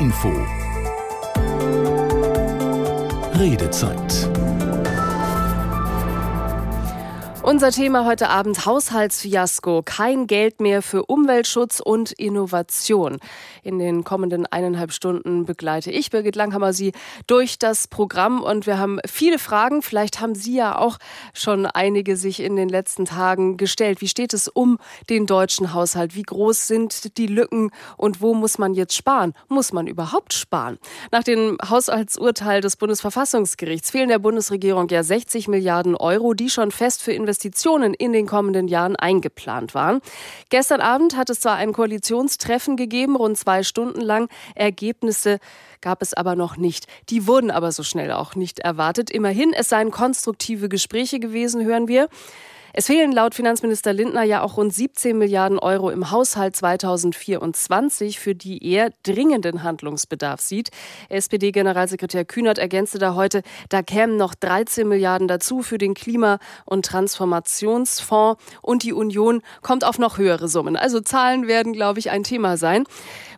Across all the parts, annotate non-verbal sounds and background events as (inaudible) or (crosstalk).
Info. Redezeit. Unser Thema heute Abend Haushaltsfiasko. Kein Geld mehr für Umweltschutz und Innovation. In den kommenden eineinhalb Stunden begleite ich, Birgit Langhammer, Sie durch das Programm und wir haben viele Fragen. Vielleicht haben Sie ja auch schon einige sich in den letzten Tagen gestellt. Wie steht es um den deutschen Haushalt? Wie groß sind die Lücken und wo muss man jetzt sparen? Muss man überhaupt sparen? Nach dem Haushaltsurteil des Bundesverfassungsgerichts fehlen der Bundesregierung ja 60 Milliarden Euro, die schon fest für Investitionen in den kommenden Jahren eingeplant waren. Gestern Abend hat es zwar ein Koalitionstreffen gegeben, rund zwei Stunden lang. Ergebnisse gab es aber noch nicht. Die wurden aber so schnell auch nicht erwartet. Immerhin, es seien konstruktive Gespräche gewesen, hören wir. Es fehlen laut Finanzminister Lindner ja auch rund 17 Milliarden Euro im Haushalt 2024, für die er dringenden Handlungsbedarf sieht. SPD-Generalsekretär Kühnert ergänzte da heute, da kämen noch 13 Milliarden dazu für den Klima- und Transformationsfonds und die Union kommt auf noch höhere Summen. Also Zahlen werden, glaube ich, ein Thema sein.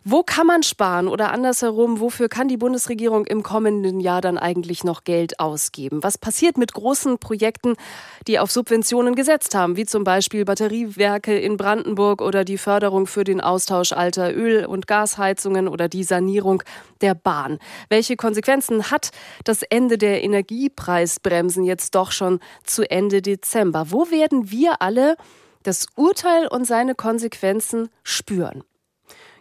Wo kann man sparen oder andersherum, wofür kann die Bundesregierung im kommenden Jahr dann eigentlich noch Geld ausgeben? Was passiert mit großen Projekten, die auf Subventionen gesetzt haben, wie zum Beispiel Batteriewerke in Brandenburg oder die Förderung für den Austausch alter Öl- und Gasheizungen oder die Sanierung der Bahn? Welche Konsequenzen hat das Ende der Energiepreisbremsen jetzt doch schon zu Ende Dezember? Wo werden wir alle das Urteil und seine Konsequenzen spüren?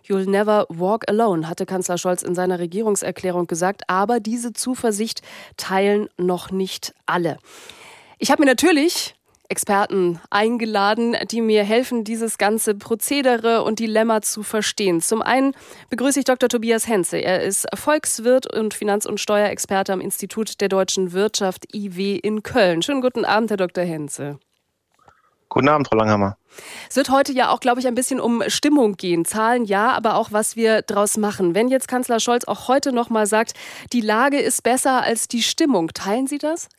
You'll never walk alone, hatte Kanzler Scholz in seiner Regierungserklärung gesagt. Aber diese Zuversicht teilen noch nicht alle. Ich habe mir natürlich Experten eingeladen, die mir helfen, dieses ganze Prozedere und Dilemma zu verstehen. Zum einen begrüße ich Dr. Tobias Henze. Er ist Volkswirt und Finanz- und Steuerexperte am Institut der deutschen Wirtschaft IW in Köln. Schönen guten Abend, Herr Dr. Henze. Guten Abend, Frau Langhammer. Es wird heute ja auch, glaube ich, ein bisschen um Stimmung gehen. Zahlen ja, aber auch, was wir daraus machen. Wenn jetzt Kanzler Scholz auch heute noch mal sagt, die Lage ist besser als die Stimmung, teilen Sie das?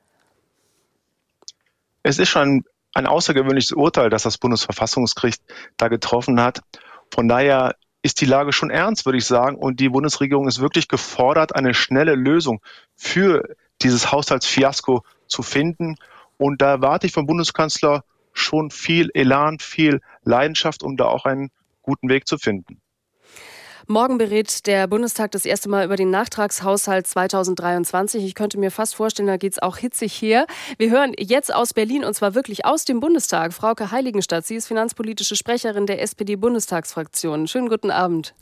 Es ist schon ein außergewöhnliches Urteil, das das Bundesverfassungsgericht da getroffen hat. Von daher ist die Lage schon ernst, würde ich sagen. Und die Bundesregierung ist wirklich gefordert, eine schnelle Lösung für dieses Haushaltsfiasko zu finden. Und da erwarte ich vom Bundeskanzler schon viel Elan, viel Leidenschaft, um da auch einen guten Weg zu finden. Morgen berät der Bundestag das erste Mal über den Nachtragshaushalt 2023. Ich könnte mir fast vorstellen, da geht es auch hitzig her. Wir hören jetzt aus Berlin und zwar wirklich aus dem Bundestag. Frauke Heiligenstadt, sie ist finanzpolitische Sprecherin der SPD-Bundestagsfraktion. Schönen guten Abend.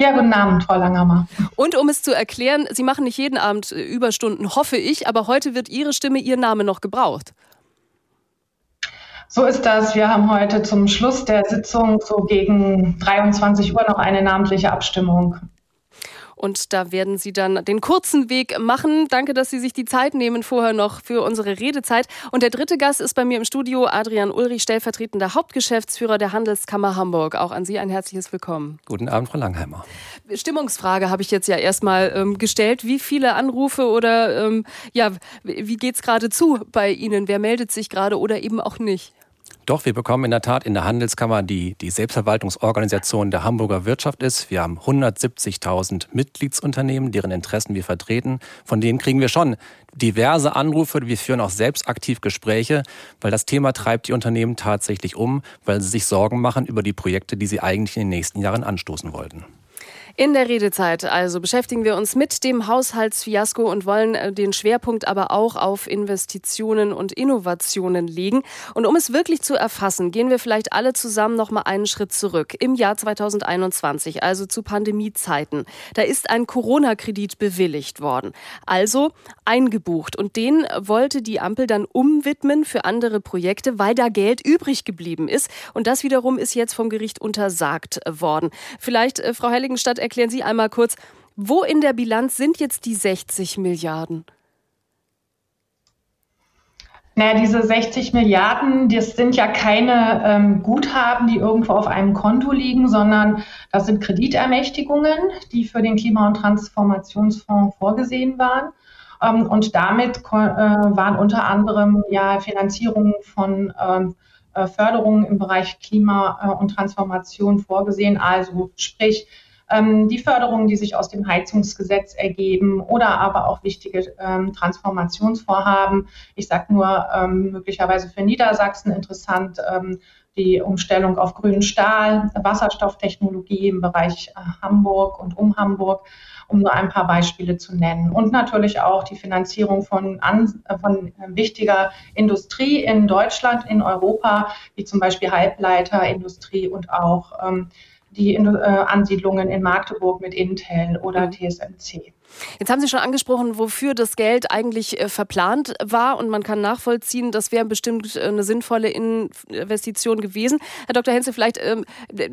Ja, guten Abend, Frau Langhammer. Und um es zu erklären, Sie machen nicht jeden Abend Überstunden, hoffe ich, aber heute wird Ihre Stimme, Ihr Name noch gebraucht. So ist das. Wir haben heute zum Schluss der Sitzung so gegen 23 Uhr noch eine namentliche Abstimmung. Und da werden Sie dann den kurzen Weg machen. Danke, dass Sie sich die Zeit nehmen vorher noch für unsere Redezeit. Und der dritte Gast ist bei mir im Studio Adrian Ulrich, stellvertretender Hauptgeschäftsführer der Handelskammer Hamburg. Auch an Sie ein herzliches Willkommen. Guten Abend, Frau Langheimer. Stimmungsfrage habe ich jetzt ja erstmal ähm, gestellt. Wie viele Anrufe oder ähm, ja, wie geht es gerade zu bei Ihnen? Wer meldet sich gerade oder eben auch nicht? Doch, wir bekommen in der Tat in der Handelskammer, die die Selbstverwaltungsorganisation der Hamburger Wirtschaft ist. Wir haben 170.000 Mitgliedsunternehmen, deren Interessen wir vertreten. Von denen kriegen wir schon diverse Anrufe. Wir führen auch selbst aktiv Gespräche, weil das Thema treibt die Unternehmen tatsächlich um, weil sie sich Sorgen machen über die Projekte, die sie eigentlich in den nächsten Jahren anstoßen wollten. In der Redezeit also beschäftigen wir uns mit dem Haushaltsfiasko und wollen äh, den Schwerpunkt aber auch auf Investitionen und Innovationen legen. Und um es wirklich zu erfassen, gehen wir vielleicht alle zusammen noch mal einen Schritt zurück. Im Jahr 2021, also zu Pandemiezeiten, da ist ein Corona-Kredit bewilligt worden, also eingebucht. Und den wollte die Ampel dann umwidmen für andere Projekte, weil da Geld übrig geblieben ist. Und das wiederum ist jetzt vom Gericht untersagt worden. Vielleicht, äh, Frau Heiligenstadt, erklären Sie einmal kurz, wo in der Bilanz sind jetzt die 60 Milliarden? Naja, diese 60 Milliarden, das sind ja keine ähm, Guthaben, die irgendwo auf einem Konto liegen, sondern das sind Kreditermächtigungen, die für den Klima- und Transformationsfonds vorgesehen waren. Ähm, und damit äh, waren unter anderem ja Finanzierungen von ähm, äh, Förderungen im Bereich Klima äh, und Transformation vorgesehen, also sprich die Förderungen, die sich aus dem Heizungsgesetz ergeben oder aber auch wichtige ähm, Transformationsvorhaben. Ich sage nur ähm, möglicherweise für Niedersachsen interessant ähm, die Umstellung auf grünen Stahl, Wasserstofftechnologie im Bereich äh, Hamburg und um Hamburg, um nur ein paar Beispiele zu nennen. Und natürlich auch die Finanzierung von, an, von wichtiger Industrie in Deutschland, in Europa, wie zum Beispiel Halbleiterindustrie und auch ähm, die äh, Ansiedlungen in Magdeburg mit Intel oder mhm. TSMC. Jetzt haben Sie schon angesprochen, wofür das Geld eigentlich äh, verplant war und man kann nachvollziehen, das wäre bestimmt äh, eine sinnvolle Investition gewesen. Herr Dr. Henze, vielleicht ähm,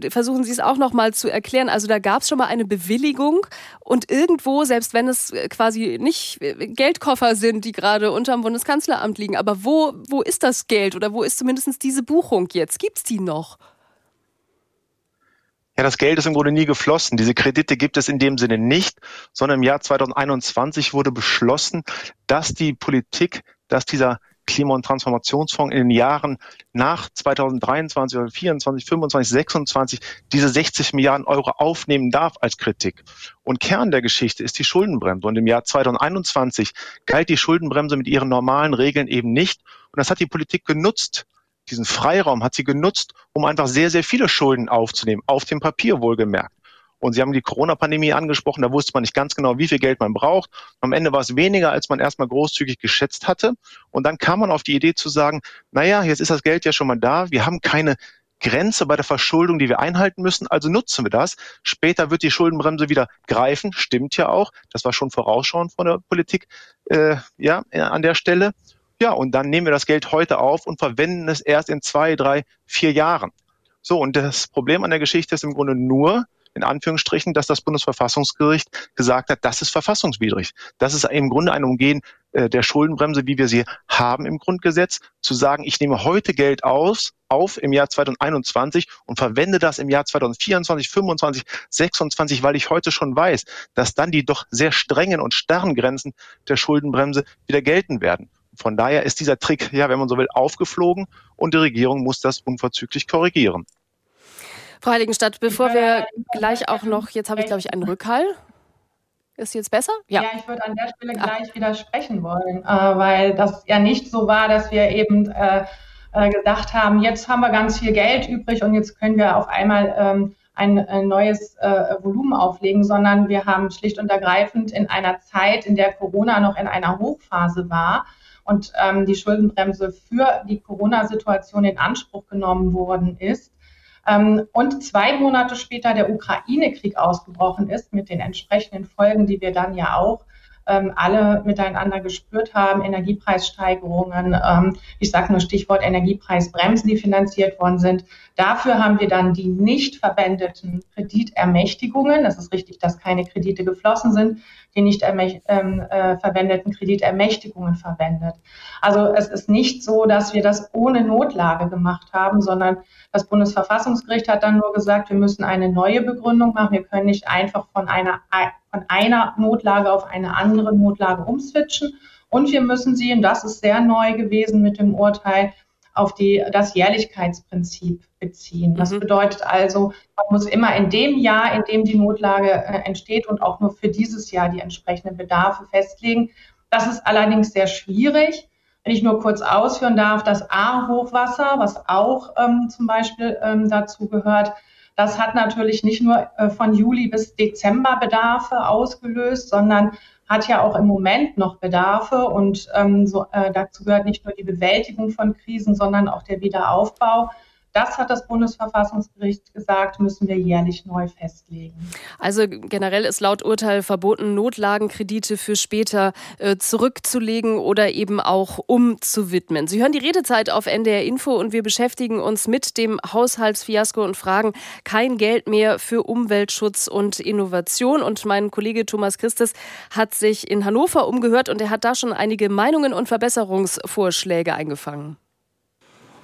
versuchen Sie es auch noch mal zu erklären. Also da gab es schon mal eine Bewilligung und irgendwo, selbst wenn es äh, quasi nicht Geldkoffer sind, die gerade unter dem Bundeskanzleramt liegen, aber wo, wo ist das Geld oder wo ist zumindest diese Buchung jetzt? Gibt es die noch? Ja, das Geld ist im Grunde nie geflossen. Diese Kredite gibt es in dem Sinne nicht, sondern im Jahr 2021 wurde beschlossen, dass die Politik, dass dieser Klima- und Transformationsfonds in den Jahren nach 2023 oder 24, 25, 26 diese 60 Milliarden Euro aufnehmen darf als Kritik. Und Kern der Geschichte ist die Schuldenbremse. Und im Jahr 2021 galt die Schuldenbremse mit ihren normalen Regeln eben nicht. Und das hat die Politik genutzt diesen Freiraum hat sie genutzt, um einfach sehr, sehr viele Schulden aufzunehmen, auf dem Papier wohlgemerkt. Und Sie haben die Corona-Pandemie angesprochen, da wusste man nicht ganz genau, wie viel Geld man braucht. Am Ende war es weniger, als man erstmal großzügig geschätzt hatte. Und dann kam man auf die Idee zu sagen, naja, jetzt ist das Geld ja schon mal da, wir haben keine Grenze bei der Verschuldung, die wir einhalten müssen, also nutzen wir das. Später wird die Schuldenbremse wieder greifen, stimmt ja auch. Das war schon vorausschauend von der Politik äh, ja, an der Stelle. Ja, und dann nehmen wir das Geld heute auf und verwenden es erst in zwei, drei, vier Jahren. So, und das Problem an der Geschichte ist im Grunde nur, in Anführungsstrichen, dass das Bundesverfassungsgericht gesagt hat, das ist verfassungswidrig. Das ist im Grunde ein Umgehen äh, der Schuldenbremse, wie wir sie haben im Grundgesetz, zu sagen, ich nehme heute Geld aus, auf im Jahr 2021 und verwende das im Jahr 2024, 25, 26, weil ich heute schon weiß, dass dann die doch sehr strengen und starren Grenzen der Schuldenbremse wieder gelten werden. Von daher ist dieser Trick, ja, wenn man so will, aufgeflogen und die Regierung muss das unverzüglich korrigieren. Frau Heiligenstadt, bevor wir gleich auch noch, jetzt habe ich glaube ich einen Rückhall. Ist jetzt besser? Ja, ja ich würde an der Stelle gleich widersprechen wollen, äh, weil das ja nicht so war, dass wir eben äh, äh, gedacht haben, jetzt haben wir ganz viel Geld übrig und jetzt können wir auf einmal ähm, ein, ein, neues äh, Volumen auflegen, sondern wir haben schlicht und ergreifend in einer Zeit, in der Corona noch in einer Hochphase war, und ähm, die Schuldenbremse für die Corona-Situation in Anspruch genommen worden ist. Ähm, und zwei Monate später der Ukraine-Krieg ausgebrochen ist mit den entsprechenden Folgen, die wir dann ja auch ähm, alle miteinander gespürt haben, Energiepreissteigerungen, ähm, ich sage nur Stichwort Energiepreisbremsen, die finanziert worden sind. Dafür haben wir dann die nicht verwendeten Kreditermächtigungen, das ist richtig, dass keine Kredite geflossen sind, die nicht ähm, äh, verwendeten Kreditermächtigungen verwendet. Also es ist nicht so, dass wir das ohne Notlage gemacht haben, sondern das Bundesverfassungsgericht hat dann nur gesagt, wir müssen eine neue Begründung machen. Wir können nicht einfach von einer, von einer Notlage auf eine andere Notlage umswitchen. Und wir müssen sie, und das ist sehr neu gewesen mit dem Urteil, auf die, das Jährlichkeitsprinzip beziehen. Das mhm. bedeutet also, man muss immer in dem Jahr, in dem die Notlage äh, entsteht und auch nur für dieses Jahr die entsprechenden Bedarfe festlegen. Das ist allerdings sehr schwierig. Wenn ich nur kurz ausführen darf, das A-Hochwasser, was auch ähm, zum Beispiel ähm, dazu gehört, das hat natürlich nicht nur äh, von Juli bis Dezember Bedarfe ausgelöst, sondern hat ja auch im Moment noch Bedarfe und ähm, so, äh, dazu gehört nicht nur die Bewältigung von Krisen, sondern auch der Wiederaufbau. Das hat das Bundesverfassungsgericht gesagt, müssen wir jährlich neu festlegen. Also generell ist laut Urteil verboten, Notlagenkredite für später äh, zurückzulegen oder eben auch umzuwidmen. Sie hören die Redezeit auf NDR Info und wir beschäftigen uns mit dem Haushaltsfiasko und fragen kein Geld mehr für Umweltschutz und Innovation. Und mein Kollege Thomas Christes hat sich in Hannover umgehört und er hat da schon einige Meinungen und Verbesserungsvorschläge eingefangen.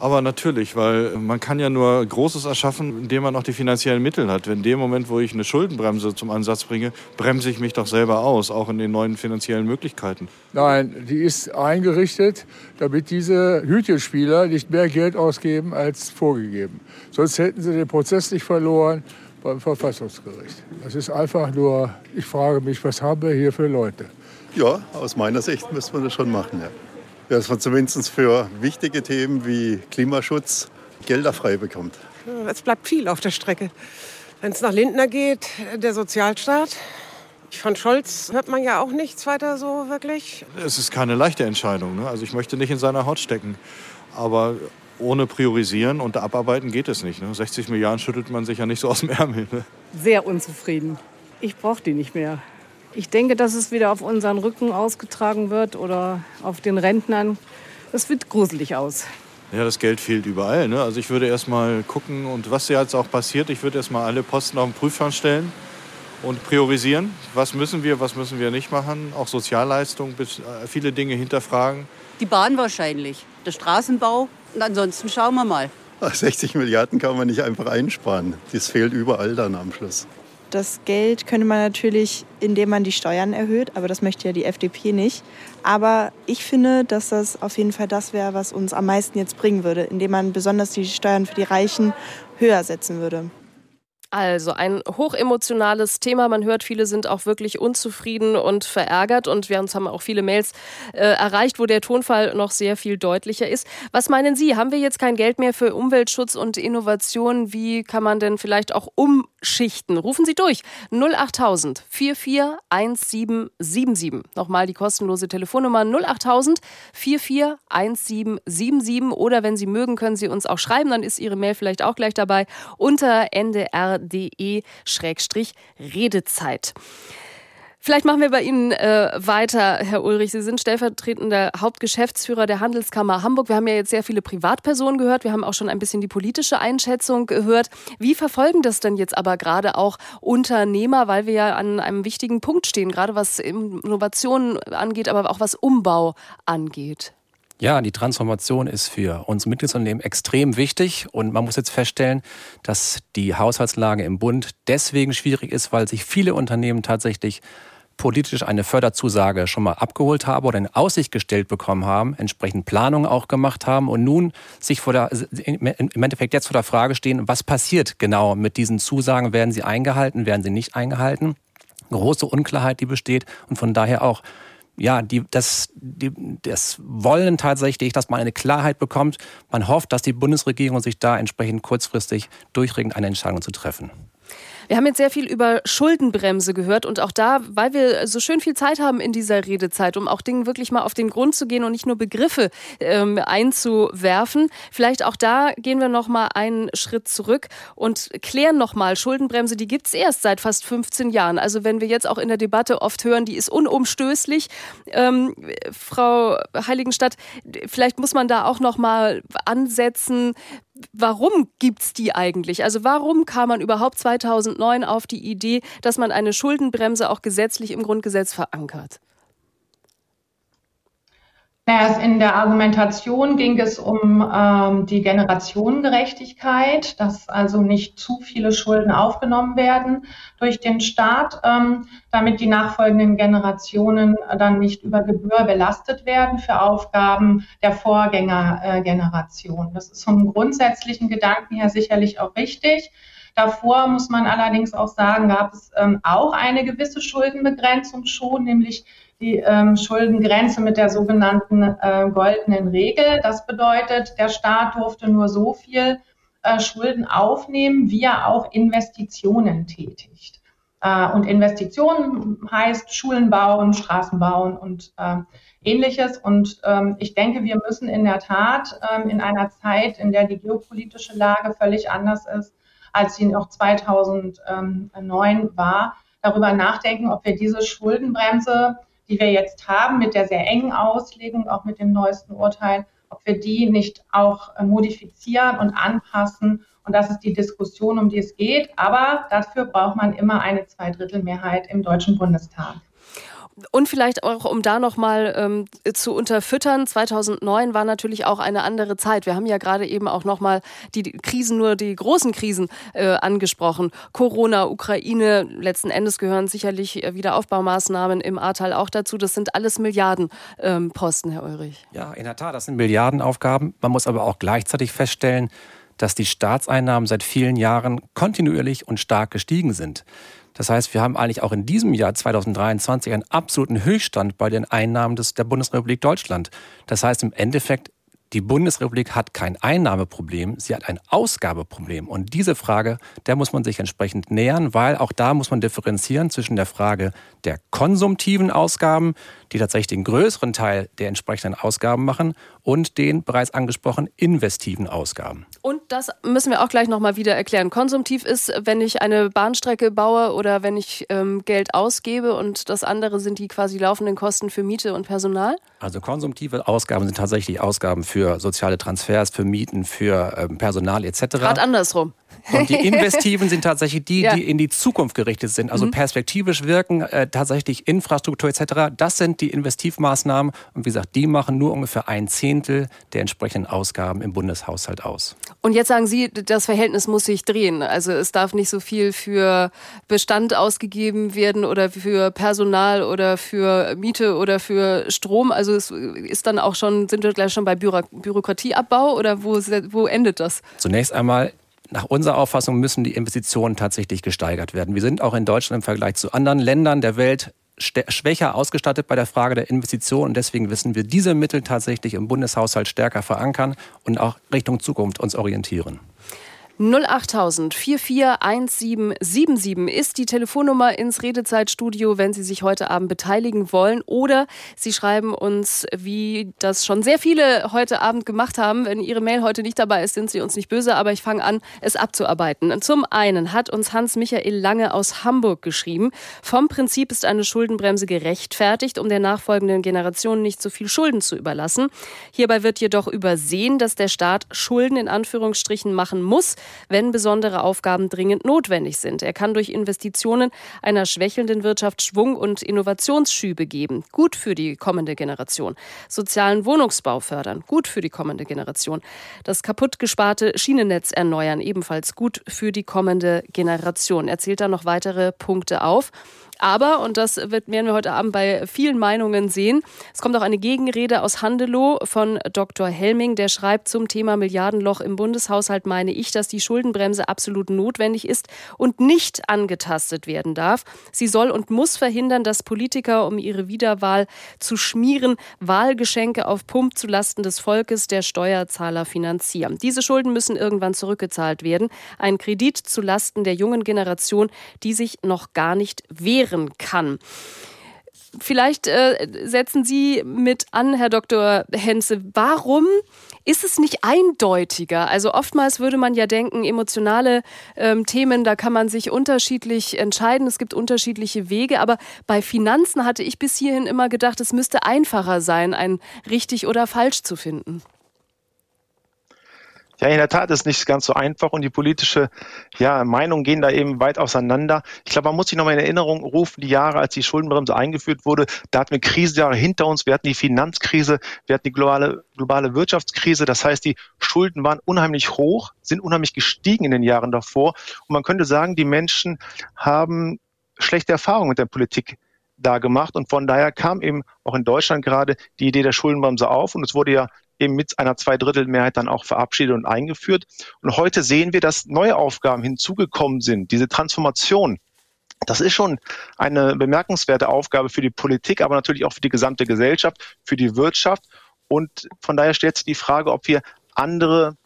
Aber natürlich, weil man kann ja nur Großes erschaffen, indem man auch die finanziellen Mittel hat. Wenn in dem Moment, wo ich eine Schuldenbremse zum Ansatz bringe, bremse ich mich doch selber aus, auch in den neuen finanziellen Möglichkeiten. Nein, die ist eingerichtet, damit diese Hütchenspieler nicht mehr Geld ausgeben als vorgegeben. Sonst hätten sie den Prozess nicht verloren. beim Verfassungsgericht. Das ist einfach nur, ich frage mich, was haben wir hier für Leute? Ja, aus meiner Sicht müssen wir das schon machen. Ja. Dass man zumindest für wichtige Themen wie Klimaschutz Gelder frei bekommt. Es bleibt viel auf der Strecke. Wenn es nach Lindner geht, der Sozialstaat. Von Scholz hört man ja auch nichts weiter so wirklich. Es ist keine leichte Entscheidung. Ne? Also ich möchte nicht in seiner Haut stecken. Aber ohne Priorisieren und Abarbeiten geht es nicht. Ne? 60 Milliarden schüttelt man sich ja nicht so aus dem Ärmel. Ne? Sehr unzufrieden. Ich brauche die nicht mehr. Ich denke, dass es wieder auf unseren Rücken ausgetragen wird oder auf den Rentnern. Das wird gruselig aus. Ja, das Geld fehlt überall. Ne? Also ich würde erst mal gucken und was jetzt auch passiert, ich würde erst mal alle Posten auf den Prüfstand stellen und priorisieren. Was müssen wir, was müssen wir nicht machen? Auch Sozialleistungen, äh, viele Dinge hinterfragen. Die Bahn wahrscheinlich, der Straßenbau und ansonsten schauen wir mal. 60 Milliarden kann man nicht einfach einsparen. Das fehlt überall dann am Schluss. Das Geld könnte man natürlich, indem man die Steuern erhöht, aber das möchte ja die FDP nicht. Aber ich finde, dass das auf jeden Fall das wäre, was uns am meisten jetzt bringen würde, indem man besonders die Steuern für die Reichen höher setzen würde. Also ein hochemotionales Thema. Man hört, viele sind auch wirklich unzufrieden und verärgert. Und wir haben auch viele Mails äh, erreicht, wo der Tonfall noch sehr viel deutlicher ist. Was meinen Sie? Haben wir jetzt kein Geld mehr für Umweltschutz und Innovation? Wie kann man denn vielleicht auch umschichten? Rufen Sie durch. 08000 441777. Nochmal die kostenlose Telefonnummer 08000 441777. Oder wenn Sie mögen, können Sie uns auch schreiben. Dann ist Ihre Mail vielleicht auch gleich dabei unter ndr www.de-redezeit. Vielleicht machen wir bei Ihnen äh, weiter, Herr Ulrich. Sie sind stellvertretender Hauptgeschäftsführer der Handelskammer Hamburg. Wir haben ja jetzt sehr viele Privatpersonen gehört. Wir haben auch schon ein bisschen die politische Einschätzung gehört. Wie verfolgen das denn jetzt aber gerade auch Unternehmer, weil wir ja an einem wichtigen Punkt stehen, gerade was Innovationen angeht, aber auch was Umbau angeht? Ja, die Transformation ist für uns Mitgliedsunternehmen extrem wichtig und man muss jetzt feststellen, dass die Haushaltslage im Bund deswegen schwierig ist, weil sich viele Unternehmen tatsächlich politisch eine Förderzusage schon mal abgeholt haben oder in Aussicht gestellt bekommen haben, entsprechend Planungen auch gemacht haben und nun sich vor der, im Endeffekt jetzt vor der Frage stehen, was passiert genau mit diesen Zusagen? Werden sie eingehalten? Werden sie nicht eingehalten? Große Unklarheit, die besteht und von daher auch ja, die, das, die, das wollen tatsächlich, dass man eine Klarheit bekommt. Man hofft, dass die Bundesregierung sich da entsprechend kurzfristig durchringt, eine Entscheidung zu treffen. Wir haben jetzt sehr viel über Schuldenbremse gehört und auch da, weil wir so schön viel Zeit haben in dieser Redezeit, um auch Dingen wirklich mal auf den Grund zu gehen und nicht nur Begriffe ähm, einzuwerfen. Vielleicht auch da gehen wir noch mal einen Schritt zurück und klären noch mal Schuldenbremse. Die gibt's erst seit fast 15 Jahren. Also wenn wir jetzt auch in der Debatte oft hören, die ist unumstößlich, ähm, Frau Heiligenstadt, vielleicht muss man da auch noch mal ansetzen warum gibt's die eigentlich? Also warum kam man überhaupt 2009 auf die Idee, dass man eine Schuldenbremse auch gesetzlich im Grundgesetz verankert? Naja, in der Argumentation ging es um ähm, die Generationengerechtigkeit, dass also nicht zu viele Schulden aufgenommen werden durch den Staat, ähm, damit die nachfolgenden Generationen dann nicht über Gebühr belastet werden für Aufgaben der Vorgängergeneration. Äh, das ist vom grundsätzlichen Gedanken her sicherlich auch richtig. Davor muss man allerdings auch sagen, gab es ähm, auch eine gewisse Schuldenbegrenzung schon, nämlich die ähm, Schuldengrenze mit der sogenannten äh, goldenen Regel. Das bedeutet, der Staat durfte nur so viel äh, Schulden aufnehmen, wie er auch Investitionen tätigt. Äh, und Investitionen heißt Schulen bauen, Straßen bauen und äh, ähnliches. Und ähm, ich denke, wir müssen in der Tat ähm, in einer Zeit, in der die geopolitische Lage völlig anders ist, als sie noch 2009 war, darüber nachdenken, ob wir diese Schuldenbremse die wir jetzt haben, mit der sehr engen Auslegung, auch mit dem neuesten Urteil, ob wir die nicht auch äh, modifizieren und anpassen. Und das ist die Diskussion, um die es geht. Aber dafür braucht man immer eine Zweidrittelmehrheit im Deutschen Bundestag. Und vielleicht auch, um da nochmal ähm, zu unterfüttern, 2009 war natürlich auch eine andere Zeit. Wir haben ja gerade eben auch nochmal die Krisen, nur die großen Krisen äh, angesprochen. Corona, Ukraine, letzten Endes gehören sicherlich äh, Wiederaufbaumaßnahmen im Ahrtal auch dazu. Das sind alles Milliardenposten, ähm, Herr Ulrich. Ja, in der Tat, das sind Milliardenaufgaben. Man muss aber auch gleichzeitig feststellen, dass die Staatseinnahmen seit vielen Jahren kontinuierlich und stark gestiegen sind. Das heißt, wir haben eigentlich auch in diesem Jahr 2023 einen absoluten Höchststand bei den Einnahmen des, der Bundesrepublik Deutschland. Das heißt, im Endeffekt die Bundesrepublik hat kein Einnahmeproblem, sie hat ein Ausgabeproblem. Und diese Frage, der muss man sich entsprechend nähern, weil auch da muss man differenzieren zwischen der Frage der konsumtiven Ausgaben, die tatsächlich den größeren Teil der entsprechenden Ausgaben machen, und den bereits angesprochenen investiven Ausgaben. Und das müssen wir auch gleich nochmal wieder erklären. Konsumtiv ist, wenn ich eine Bahnstrecke baue oder wenn ich ähm, Geld ausgebe und das andere sind die quasi laufenden Kosten für Miete und Personal? Also konsumtive Ausgaben sind tatsächlich Ausgaben für soziale Transfers, für Mieten, für ähm, Personal etc. Gerade andersrum. Und die (laughs) Investiven sind tatsächlich die, ja. die in die Zukunft gerichtet sind, also mhm. perspektivisch wirken, äh, tatsächlich Infrastruktur etc. Das sind die Investivmaßnahmen. Und wie gesagt, die machen nur ungefähr ein Zehntel der entsprechenden Ausgaben im Bundeshaushalt aus. Und jetzt sagen Sie, das Verhältnis muss sich drehen. Also es darf nicht so viel für Bestand ausgegeben werden oder für Personal oder für Miete oder für Strom. Also es ist dann auch schon, sind wir gleich schon bei Büro Bürokratieabbau oder wo, wo endet das? Zunächst einmal nach unserer Auffassung müssen die Investitionen tatsächlich gesteigert werden. Wir sind auch in Deutschland im Vergleich zu anderen Ländern der Welt schwächer ausgestattet bei der Frage der Investitionen. Und deswegen wissen wir diese Mittel tatsächlich im Bundeshaushalt stärker verankern und auch Richtung Zukunft uns orientieren. 08000 441777 ist die Telefonnummer ins Redezeitstudio, wenn Sie sich heute Abend beteiligen wollen. Oder Sie schreiben uns, wie das schon sehr viele heute Abend gemacht haben. Wenn Ihre Mail heute nicht dabei ist, sind Sie uns nicht böse, aber ich fange an, es abzuarbeiten. Zum einen hat uns Hans-Michael Lange aus Hamburg geschrieben, vom Prinzip ist eine Schuldenbremse gerechtfertigt, um der nachfolgenden Generation nicht so viel Schulden zu überlassen. Hierbei wird jedoch übersehen, dass der Staat Schulden in Anführungsstrichen machen muss, wenn besondere Aufgaben dringend notwendig sind. Er kann durch Investitionen einer schwächelnden Wirtschaft Schwung und Innovationsschübe geben. Gut für die kommende Generation. Sozialen Wohnungsbau fördern. Gut für die kommende Generation. Das kaputt gesparte Schienennetz erneuern. Ebenfalls gut für die kommende Generation. Er zählt da noch weitere Punkte auf. Aber, und das werden wir heute Abend bei vielen Meinungen sehen, es kommt auch eine Gegenrede aus Handelow von Dr. Helming, der schreibt zum Thema Milliardenloch im Bundeshaushalt, meine ich, dass die Schuldenbremse absolut notwendig ist und nicht angetastet werden darf. Sie soll und muss verhindern, dass Politiker, um ihre Wiederwahl zu schmieren, Wahlgeschenke auf Pump zulasten des Volkes der Steuerzahler finanzieren. Diese Schulden müssen irgendwann zurückgezahlt werden. Ein Kredit zulasten der jungen Generation, die sich noch gar nicht wehrt wehren kann. Vielleicht äh, setzen Sie mit an, Herr Dr. Henze. Warum ist es nicht eindeutiger? Also oftmals würde man ja denken, emotionale ähm, Themen, da kann man sich unterschiedlich entscheiden. Es gibt unterschiedliche Wege. Aber bei Finanzen hatte ich bis hierhin immer gedacht, es müsste einfacher sein, ein richtig oder falsch zu finden. Ja, in der Tat ist nicht ganz so einfach und die politische ja, Meinungen gehen da eben weit auseinander. Ich glaube, man muss sich nochmal in Erinnerung rufen, die Jahre, als die Schuldenbremse eingeführt wurde, da hatten wir Krisenjahre hinter uns, wir hatten die Finanzkrise, wir hatten die globale, globale Wirtschaftskrise. Das heißt, die Schulden waren unheimlich hoch, sind unheimlich gestiegen in den Jahren davor. Und man könnte sagen, die Menschen haben schlechte Erfahrungen mit der Politik da gemacht. Und von daher kam eben auch in Deutschland gerade die Idee der Schuldenbremse auf. Und es wurde ja eben mit einer Zweidrittelmehrheit dann auch verabschiedet und eingeführt. Und heute sehen wir, dass neue Aufgaben hinzugekommen sind. Diese Transformation, das ist schon eine bemerkenswerte Aufgabe für die Politik, aber natürlich auch für die gesamte Gesellschaft, für die Wirtschaft. Und von daher stellt sich die Frage, ob wir andere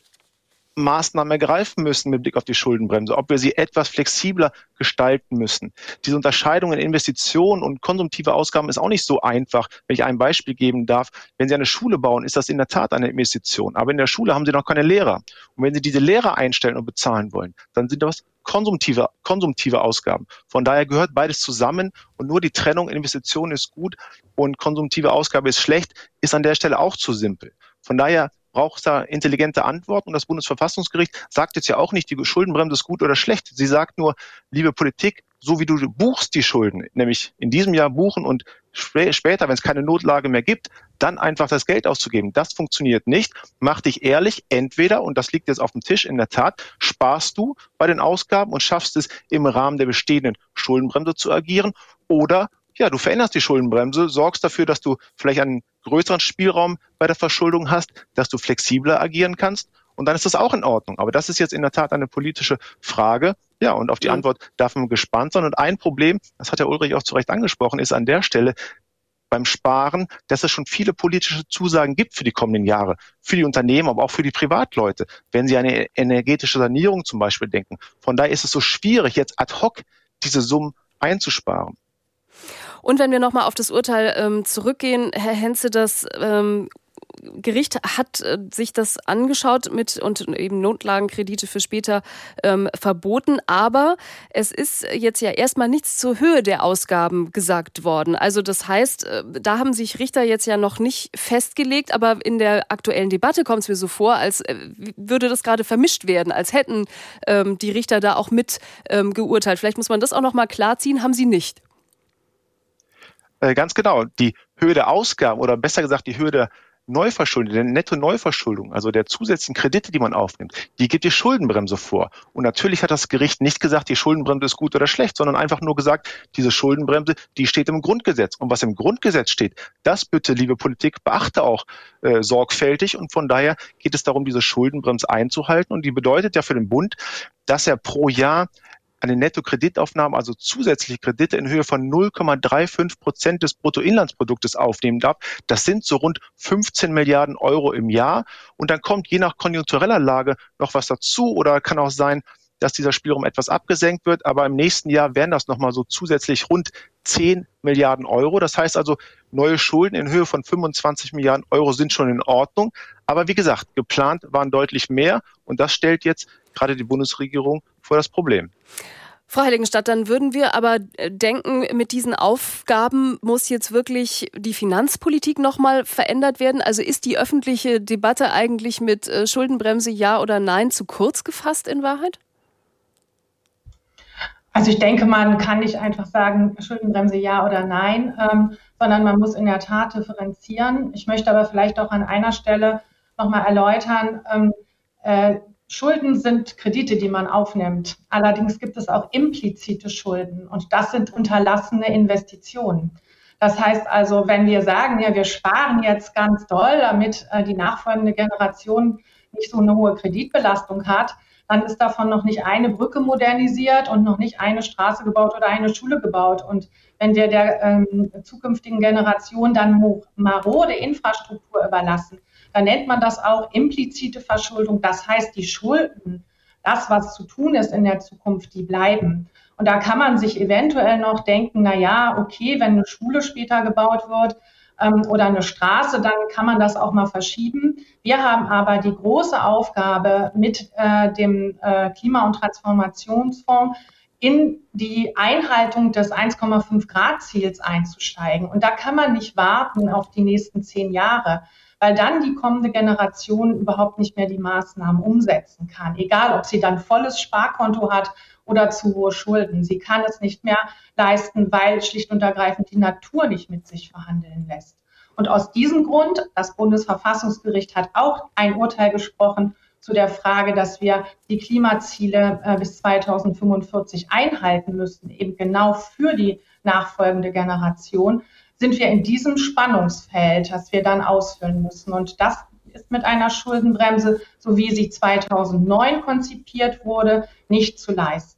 Maßnahmen ergreifen müssen mit Blick auf die Schuldenbremse, ob wir sie etwas flexibler gestalten müssen. Diese Unterscheidung in Investitionen und konsumtive Ausgaben ist auch nicht so einfach. Wenn ich ein Beispiel geben darf, wenn Sie eine Schule bauen, ist das in der Tat eine Investition. Aber in der Schule haben Sie noch keine Lehrer. Und wenn Sie diese Lehrer einstellen und bezahlen wollen, dann sind das konsumtive, konsumtive Ausgaben. Von daher gehört beides zusammen und nur die Trennung Investition ist gut und konsumtive Ausgabe ist schlecht, ist an der Stelle auch zu simpel. Von daher braucht es da intelligente Antworten. Und das Bundesverfassungsgericht sagt jetzt ja auch nicht, die Schuldenbremse ist gut oder schlecht. Sie sagt nur, liebe Politik, so wie du buchst die Schulden, nämlich in diesem Jahr buchen und später, wenn es keine Notlage mehr gibt, dann einfach das Geld auszugeben. Das funktioniert nicht. Mach dich ehrlich. Entweder, und das liegt jetzt auf dem Tisch in der Tat, sparst du bei den Ausgaben und schaffst es im Rahmen der bestehenden Schuldenbremse zu agieren oder ja, du veränderst die Schuldenbremse, sorgst dafür, dass du vielleicht einen größeren Spielraum bei der Verschuldung hast, dass du flexibler agieren kannst Und dann ist das auch in Ordnung. Aber das ist jetzt in der Tat eine politische Frage. Ja, und auf die Antwort darf man gespannt sein. Und ein Problem, das hat Herr Ulrich auch zu Recht angesprochen, ist an der Stelle, beim Sparen, dass es schon viele politische Zusagen gibt für die kommenden Jahre, für die Unternehmen, aber auch für die Privatleute, wenn sie an eine energetische Sanierung zum Beispiel denken. Von daher ist es so schwierig, jetzt ad hoc diese Summen einzusparen. Und wenn wir nochmal auf das Urteil ähm, zurückgehen, Herr Henze, das ähm, Gericht hat äh, sich das angeschaut mit und eben Notlagenkredite für später ähm, verboten. Aber es ist jetzt ja erstmal nichts zur Höhe der Ausgaben gesagt worden. Also das heißt, äh, da haben sich Richter jetzt ja noch nicht festgelegt, aber in der aktuellen Debatte kommt es mir so vor, als äh, würde das gerade vermischt werden, als hätten ähm, die Richter da auch mit ähm, geurteilt. Vielleicht muss man das auch noch mal klarziehen, haben sie nicht. Äh, ganz genau. Die Höhe der Ausgaben oder besser gesagt die Höhe der Neuverschuldung, der Netto-Neuverschuldung, also der zusätzlichen Kredite, die man aufnimmt, die gibt die Schuldenbremse vor. Und natürlich hat das Gericht nicht gesagt, die Schuldenbremse ist gut oder schlecht, sondern einfach nur gesagt, diese Schuldenbremse, die steht im Grundgesetz. Und was im Grundgesetz steht, das bitte, liebe Politik, beachte auch äh, sorgfältig. Und von daher geht es darum, diese Schuldenbremse einzuhalten. Und die bedeutet ja für den Bund, dass er pro Jahr eine Netto-Kreditaufnahme, also zusätzliche Kredite in Höhe von 0,35 Prozent des Bruttoinlandsproduktes aufnehmen darf. Das sind so rund 15 Milliarden Euro im Jahr. Und dann kommt je nach konjunktureller Lage noch was dazu oder kann auch sein, dass dieser Spielraum etwas abgesenkt wird. Aber im nächsten Jahr wären das nochmal so zusätzlich rund 10 Milliarden Euro. Das heißt also, neue Schulden in Höhe von 25 Milliarden Euro sind schon in Ordnung. Aber wie gesagt, geplant waren deutlich mehr. Und das stellt jetzt gerade die Bundesregierung vor das Problem. Frau Heiligenstadt, dann würden wir aber äh, denken, mit diesen Aufgaben muss jetzt wirklich die Finanzpolitik nochmal verändert werden. Also ist die öffentliche Debatte eigentlich mit äh, Schuldenbremse ja oder nein zu kurz gefasst in Wahrheit? Also ich denke, man kann nicht einfach sagen, Schuldenbremse ja oder nein, ähm, sondern man muss in der Tat differenzieren. Ich möchte aber vielleicht auch an einer Stelle nochmal erläutern, ähm, äh, Schulden sind Kredite, die man aufnimmt. Allerdings gibt es auch implizite Schulden und das sind unterlassene Investitionen. Das heißt also, wenn wir sagen, ja, wir sparen jetzt ganz doll, damit äh, die nachfolgende Generation nicht so eine hohe Kreditbelastung hat, dann ist davon noch nicht eine Brücke modernisiert und noch nicht eine Straße gebaut oder eine Schule gebaut. Und wenn wir der ähm, zukünftigen Generation dann marode Infrastruktur überlassen, dann nennt man das auch implizite Verschuldung. Das heißt, die Schulden, das, was zu tun ist in der Zukunft, die bleiben. Und da kann man sich eventuell noch denken, na ja, okay, wenn eine Schule später gebaut wird ähm, oder eine Straße, dann kann man das auch mal verschieben. Wir haben aber die große Aufgabe, mit äh, dem äh, Klima- und Transformationsfonds in die Einhaltung des 1,5 Grad Ziels einzusteigen. Und da kann man nicht warten auf die nächsten zehn Jahre weil dann die kommende Generation überhaupt nicht mehr die Maßnahmen umsetzen kann. Egal, ob sie dann volles Sparkonto hat oder zu hohe Schulden. Sie kann es nicht mehr leisten, weil schlicht und ergreifend die Natur nicht mit sich verhandeln lässt. Und aus diesem Grund, das Bundesverfassungsgericht hat auch ein Urteil gesprochen zu der Frage, dass wir die Klimaziele äh, bis 2045 einhalten müssen, eben genau für die nachfolgende Generation sind wir in diesem Spannungsfeld, das wir dann ausfüllen müssen. Und das ist mit einer Schuldenbremse, so wie sie 2009 konzipiert wurde, nicht zu leisten.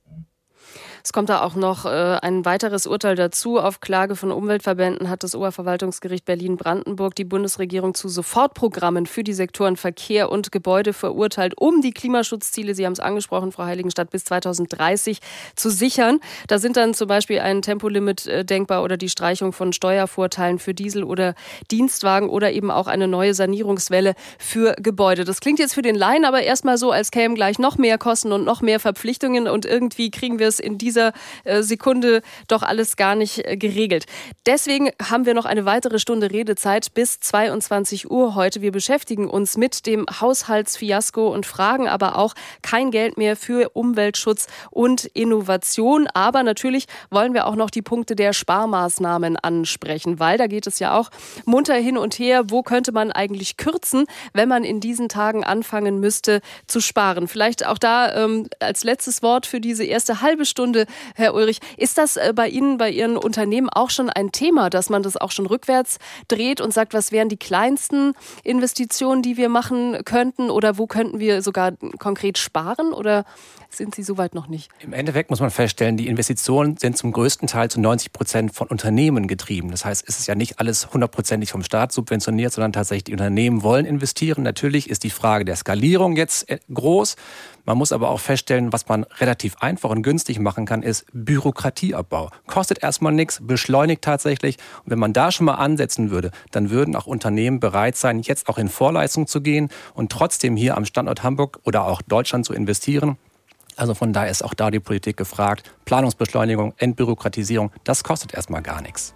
Es kommt da auch noch äh, ein weiteres Urteil dazu. Auf Klage von Umweltverbänden hat das Oberverwaltungsgericht Berlin-Brandenburg die Bundesregierung zu Sofortprogrammen für die Sektoren Verkehr und Gebäude verurteilt, um die Klimaschutzziele, Sie haben es angesprochen, Frau Heiligenstadt, bis 2030 zu sichern. Da sind dann zum Beispiel ein Tempolimit äh, denkbar oder die Streichung von Steuervorteilen für Diesel oder Dienstwagen oder eben auch eine neue Sanierungswelle für Gebäude. Das klingt jetzt für den Laien aber erstmal so, als kämen gleich noch mehr Kosten und noch mehr Verpflichtungen und irgendwie kriegen wir es in dieser dieser äh, Sekunde doch alles gar nicht äh, geregelt. Deswegen haben wir noch eine weitere Stunde Redezeit bis 22 Uhr heute. Wir beschäftigen uns mit dem Haushaltsfiasko und fragen aber auch kein Geld mehr für Umweltschutz und Innovation. Aber natürlich wollen wir auch noch die Punkte der Sparmaßnahmen ansprechen, weil da geht es ja auch munter hin und her. Wo könnte man eigentlich kürzen, wenn man in diesen Tagen anfangen müsste zu sparen? Vielleicht auch da ähm, als letztes Wort für diese erste halbe Stunde Stunde, Herr Ulrich. Ist das äh, bei Ihnen, bei Ihren Unternehmen auch schon ein Thema, dass man das auch schon rückwärts dreht und sagt, was wären die kleinsten Investitionen, die wir machen könnten oder wo könnten wir sogar konkret sparen oder sind Sie soweit noch nicht? Im Endeffekt muss man feststellen, die Investitionen sind zum größten Teil zu 90 Prozent von Unternehmen getrieben. Das heißt, es ist ja nicht alles hundertprozentig vom Staat subventioniert, sondern tatsächlich die Unternehmen wollen investieren. Natürlich ist die Frage der Skalierung jetzt äh, groß. Man muss aber auch feststellen, was man relativ einfach und günstig machen kann, ist Bürokratieabbau. Kostet erstmal nichts, beschleunigt tatsächlich. Und wenn man da schon mal ansetzen würde, dann würden auch Unternehmen bereit sein, jetzt auch in Vorleistung zu gehen und trotzdem hier am Standort Hamburg oder auch Deutschland zu investieren. Also von daher ist auch da die Politik gefragt. Planungsbeschleunigung, Entbürokratisierung, das kostet erstmal gar nichts.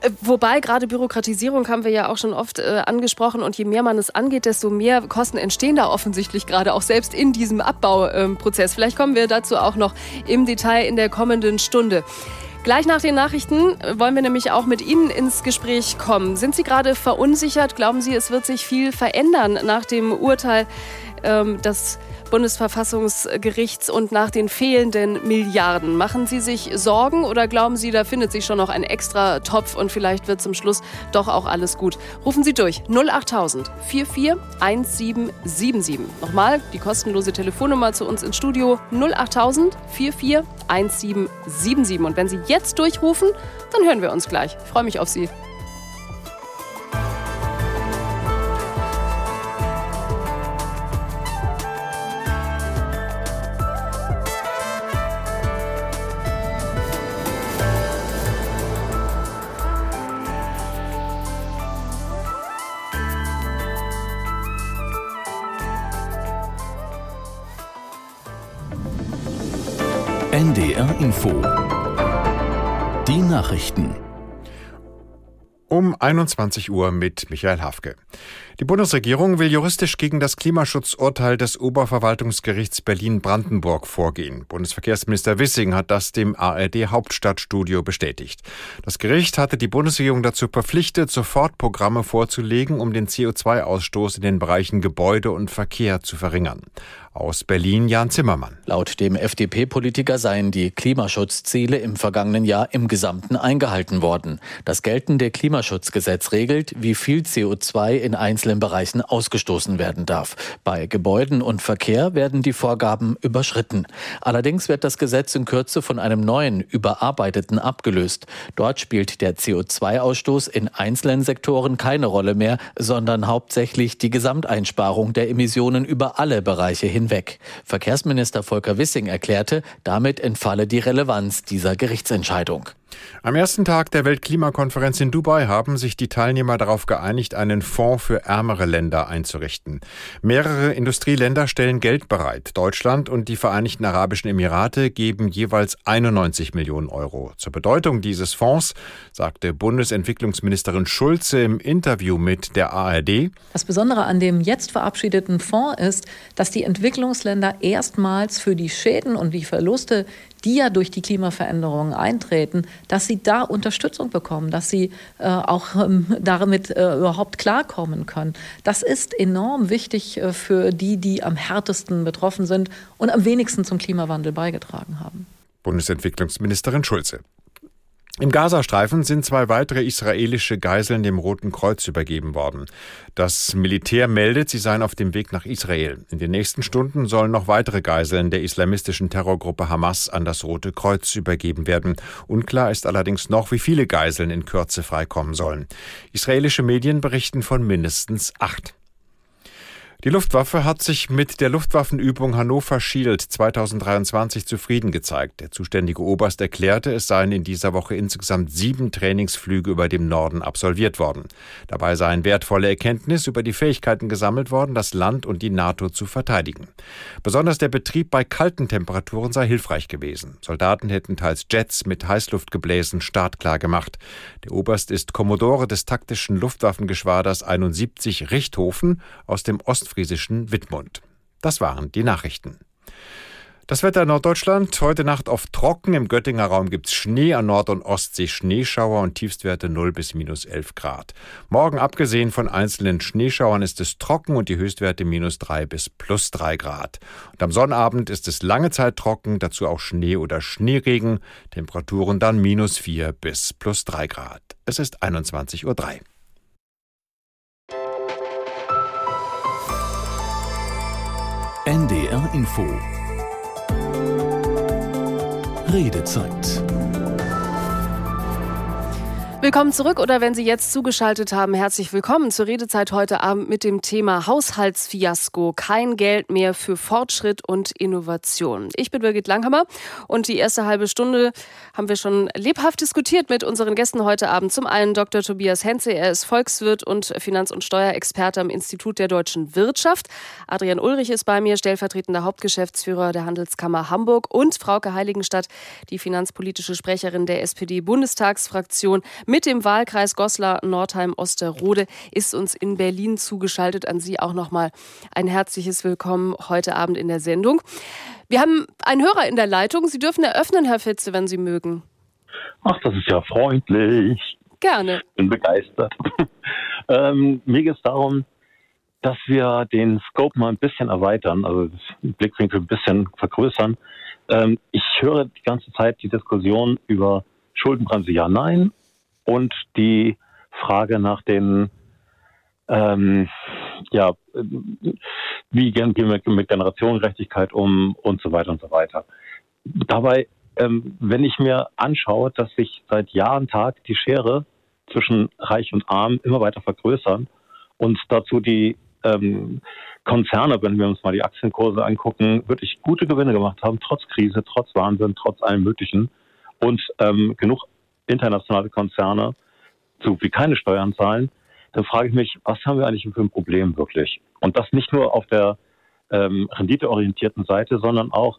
Äh, wobei gerade Bürokratisierung haben wir ja auch schon oft äh, angesprochen und je mehr man es angeht, desto mehr Kosten entstehen da offensichtlich gerade auch selbst in diesem Abbauprozess. Vielleicht kommen wir dazu auch noch im Detail in der kommenden Stunde. Gleich nach den Nachrichten wollen wir nämlich auch mit Ihnen ins Gespräch kommen. Sind Sie gerade verunsichert? Glauben Sie, es wird sich viel verändern nach dem Urteil, ähm, das Bundesverfassungsgerichts und nach den fehlenden Milliarden. Machen Sie sich Sorgen oder glauben Sie, da findet sich schon noch ein extra Topf und vielleicht wird zum Schluss doch auch alles gut? Rufen Sie durch 08000 441777. Nochmal die kostenlose Telefonnummer zu uns ins Studio 08000 441777. Und wenn Sie jetzt durchrufen, dann hören wir uns gleich. Ich freue mich auf Sie. NDR Info. Die Nachrichten. Um 21 Uhr mit Michael Hafke. Die Bundesregierung will juristisch gegen das Klimaschutzurteil des Oberverwaltungsgerichts Berlin-Brandenburg vorgehen. Bundesverkehrsminister Wissing hat das dem ARD Hauptstadtstudio bestätigt. Das Gericht hatte die Bundesregierung dazu verpflichtet, sofort Programme vorzulegen, um den CO2-Ausstoß in den Bereichen Gebäude und Verkehr zu verringern. Aus Berlin Jan Zimmermann. Laut dem FDP-Politiker seien die Klimaschutzziele im vergangenen Jahr im Gesamten eingehalten worden. Das geltende Klimaschutzgesetz regelt, wie viel CO2 in einzelnen Bereichen ausgestoßen werden darf. Bei Gebäuden und Verkehr werden die Vorgaben überschritten. Allerdings wird das Gesetz in Kürze von einem neuen, überarbeiteten abgelöst. Dort spielt der CO2-Ausstoß in einzelnen Sektoren keine Rolle mehr, sondern hauptsächlich die Gesamteinsparung der Emissionen über alle Bereiche hin hinweg. Verkehrsminister Volker Wissing erklärte, damit entfalle die Relevanz dieser Gerichtsentscheidung. Am ersten Tag der Weltklimakonferenz in Dubai haben sich die Teilnehmer darauf geeinigt, einen Fonds für ärmere Länder einzurichten. Mehrere Industrieländer stellen Geld bereit. Deutschland und die Vereinigten Arabischen Emirate geben jeweils 91 Millionen Euro. Zur Bedeutung dieses Fonds sagte Bundesentwicklungsministerin Schulze im Interview mit der ARD. Das Besondere an dem jetzt verabschiedeten Fonds ist, dass die Entwicklungsländer erstmals für die Schäden und die Verluste, die ja durch die Klimaveränderungen eintreten, dass sie da Unterstützung bekommen, dass sie äh, auch ähm, damit äh, überhaupt klarkommen können. Das ist enorm wichtig äh, für die, die am härtesten betroffen sind und am wenigsten zum Klimawandel beigetragen haben. Bundesentwicklungsministerin Schulze. Im Gazastreifen sind zwei weitere israelische Geiseln dem Roten Kreuz übergeben worden. Das Militär meldet, sie seien auf dem Weg nach Israel. In den nächsten Stunden sollen noch weitere Geiseln der islamistischen Terrorgruppe Hamas an das Rote Kreuz übergeben werden. Unklar ist allerdings noch, wie viele Geiseln in Kürze freikommen sollen. Israelische Medien berichten von mindestens acht. Die Luftwaffe hat sich mit der Luftwaffenübung Hannover Shield 2023 zufrieden gezeigt. Der zuständige Oberst erklärte, es seien in dieser Woche insgesamt sieben Trainingsflüge über dem Norden absolviert worden. Dabei seien wertvolle Erkenntnisse über die Fähigkeiten gesammelt worden, das Land und die NATO zu verteidigen. Besonders der Betrieb bei kalten Temperaturen sei hilfreich gewesen. Soldaten hätten teils Jets mit Heißluftgebläsen startklar gemacht. Der Oberst ist Kommodore des taktischen Luftwaffengeschwaders 71 Richthofen aus dem Ostfriesischen Wittmund. Das waren die Nachrichten. Das Wetter in Norddeutschland. Heute Nacht oft trocken. Im Göttinger Raum gibt es Schnee, an Nord- und Ostsee Schneeschauer und Tiefstwerte 0 bis minus 11 Grad. Morgen, abgesehen von einzelnen Schneeschauern, ist es trocken und die Höchstwerte minus 3 bis plus 3 Grad. Und am Sonnabend ist es lange Zeit trocken, dazu auch Schnee oder Schneeregen. Temperaturen dann minus 4 bis plus 3 Grad. Es ist 21.03 Uhr. NDR Info Redezeit. Willkommen zurück oder wenn Sie jetzt zugeschaltet haben, herzlich willkommen zur Redezeit heute Abend mit dem Thema Haushaltsfiasko. Kein Geld mehr für Fortschritt und Innovation. Ich bin Birgit Langhammer und die erste halbe Stunde haben wir schon lebhaft diskutiert mit unseren Gästen heute Abend. Zum einen Dr. Tobias Henze, er ist Volkswirt und Finanz- und Steuerexperte am Institut der deutschen Wirtschaft. Adrian Ulrich ist bei mir, stellvertretender Hauptgeschäftsführer der Handelskammer Hamburg und Frauke Heiligenstadt, die finanzpolitische Sprecherin der SPD-Bundestagsfraktion. Mit dem Wahlkreis Goslar-Nordheim-Osterode ist uns in Berlin zugeschaltet. An Sie auch nochmal ein herzliches Willkommen heute Abend in der Sendung. Wir haben einen Hörer in der Leitung. Sie dürfen eröffnen, Herr Fitze, wenn Sie mögen. Ach, das ist ja freundlich. Gerne. Bin begeistert. (laughs) ähm, mir geht es darum, dass wir den Scope mal ein bisschen erweitern, also den Blickwinkel ein bisschen vergrößern. Ähm, ich höre die ganze Zeit die Diskussion über Schuldenbremse ja, nein und die Frage nach den, ähm, ja, wie gehen wir mit Generationengerechtigkeit um und so weiter und so weiter. Dabei, ähm, wenn ich mir anschaue, dass sich seit Jahr und Tag die Schere zwischen Reich und Arm immer weiter vergrößern und dazu die ähm, Konzerne, wenn wir uns mal die Aktienkurse angucken, wirklich gute Gewinne gemacht haben, trotz Krise, trotz Wahnsinn, trotz allem Möglichen und ähm, genug internationale Konzerne so wie keine Steuern zahlen, dann frage ich mich, was haben wir eigentlich für ein Problem wirklich? Und das nicht nur auf der ähm, renditeorientierten Seite, sondern auch,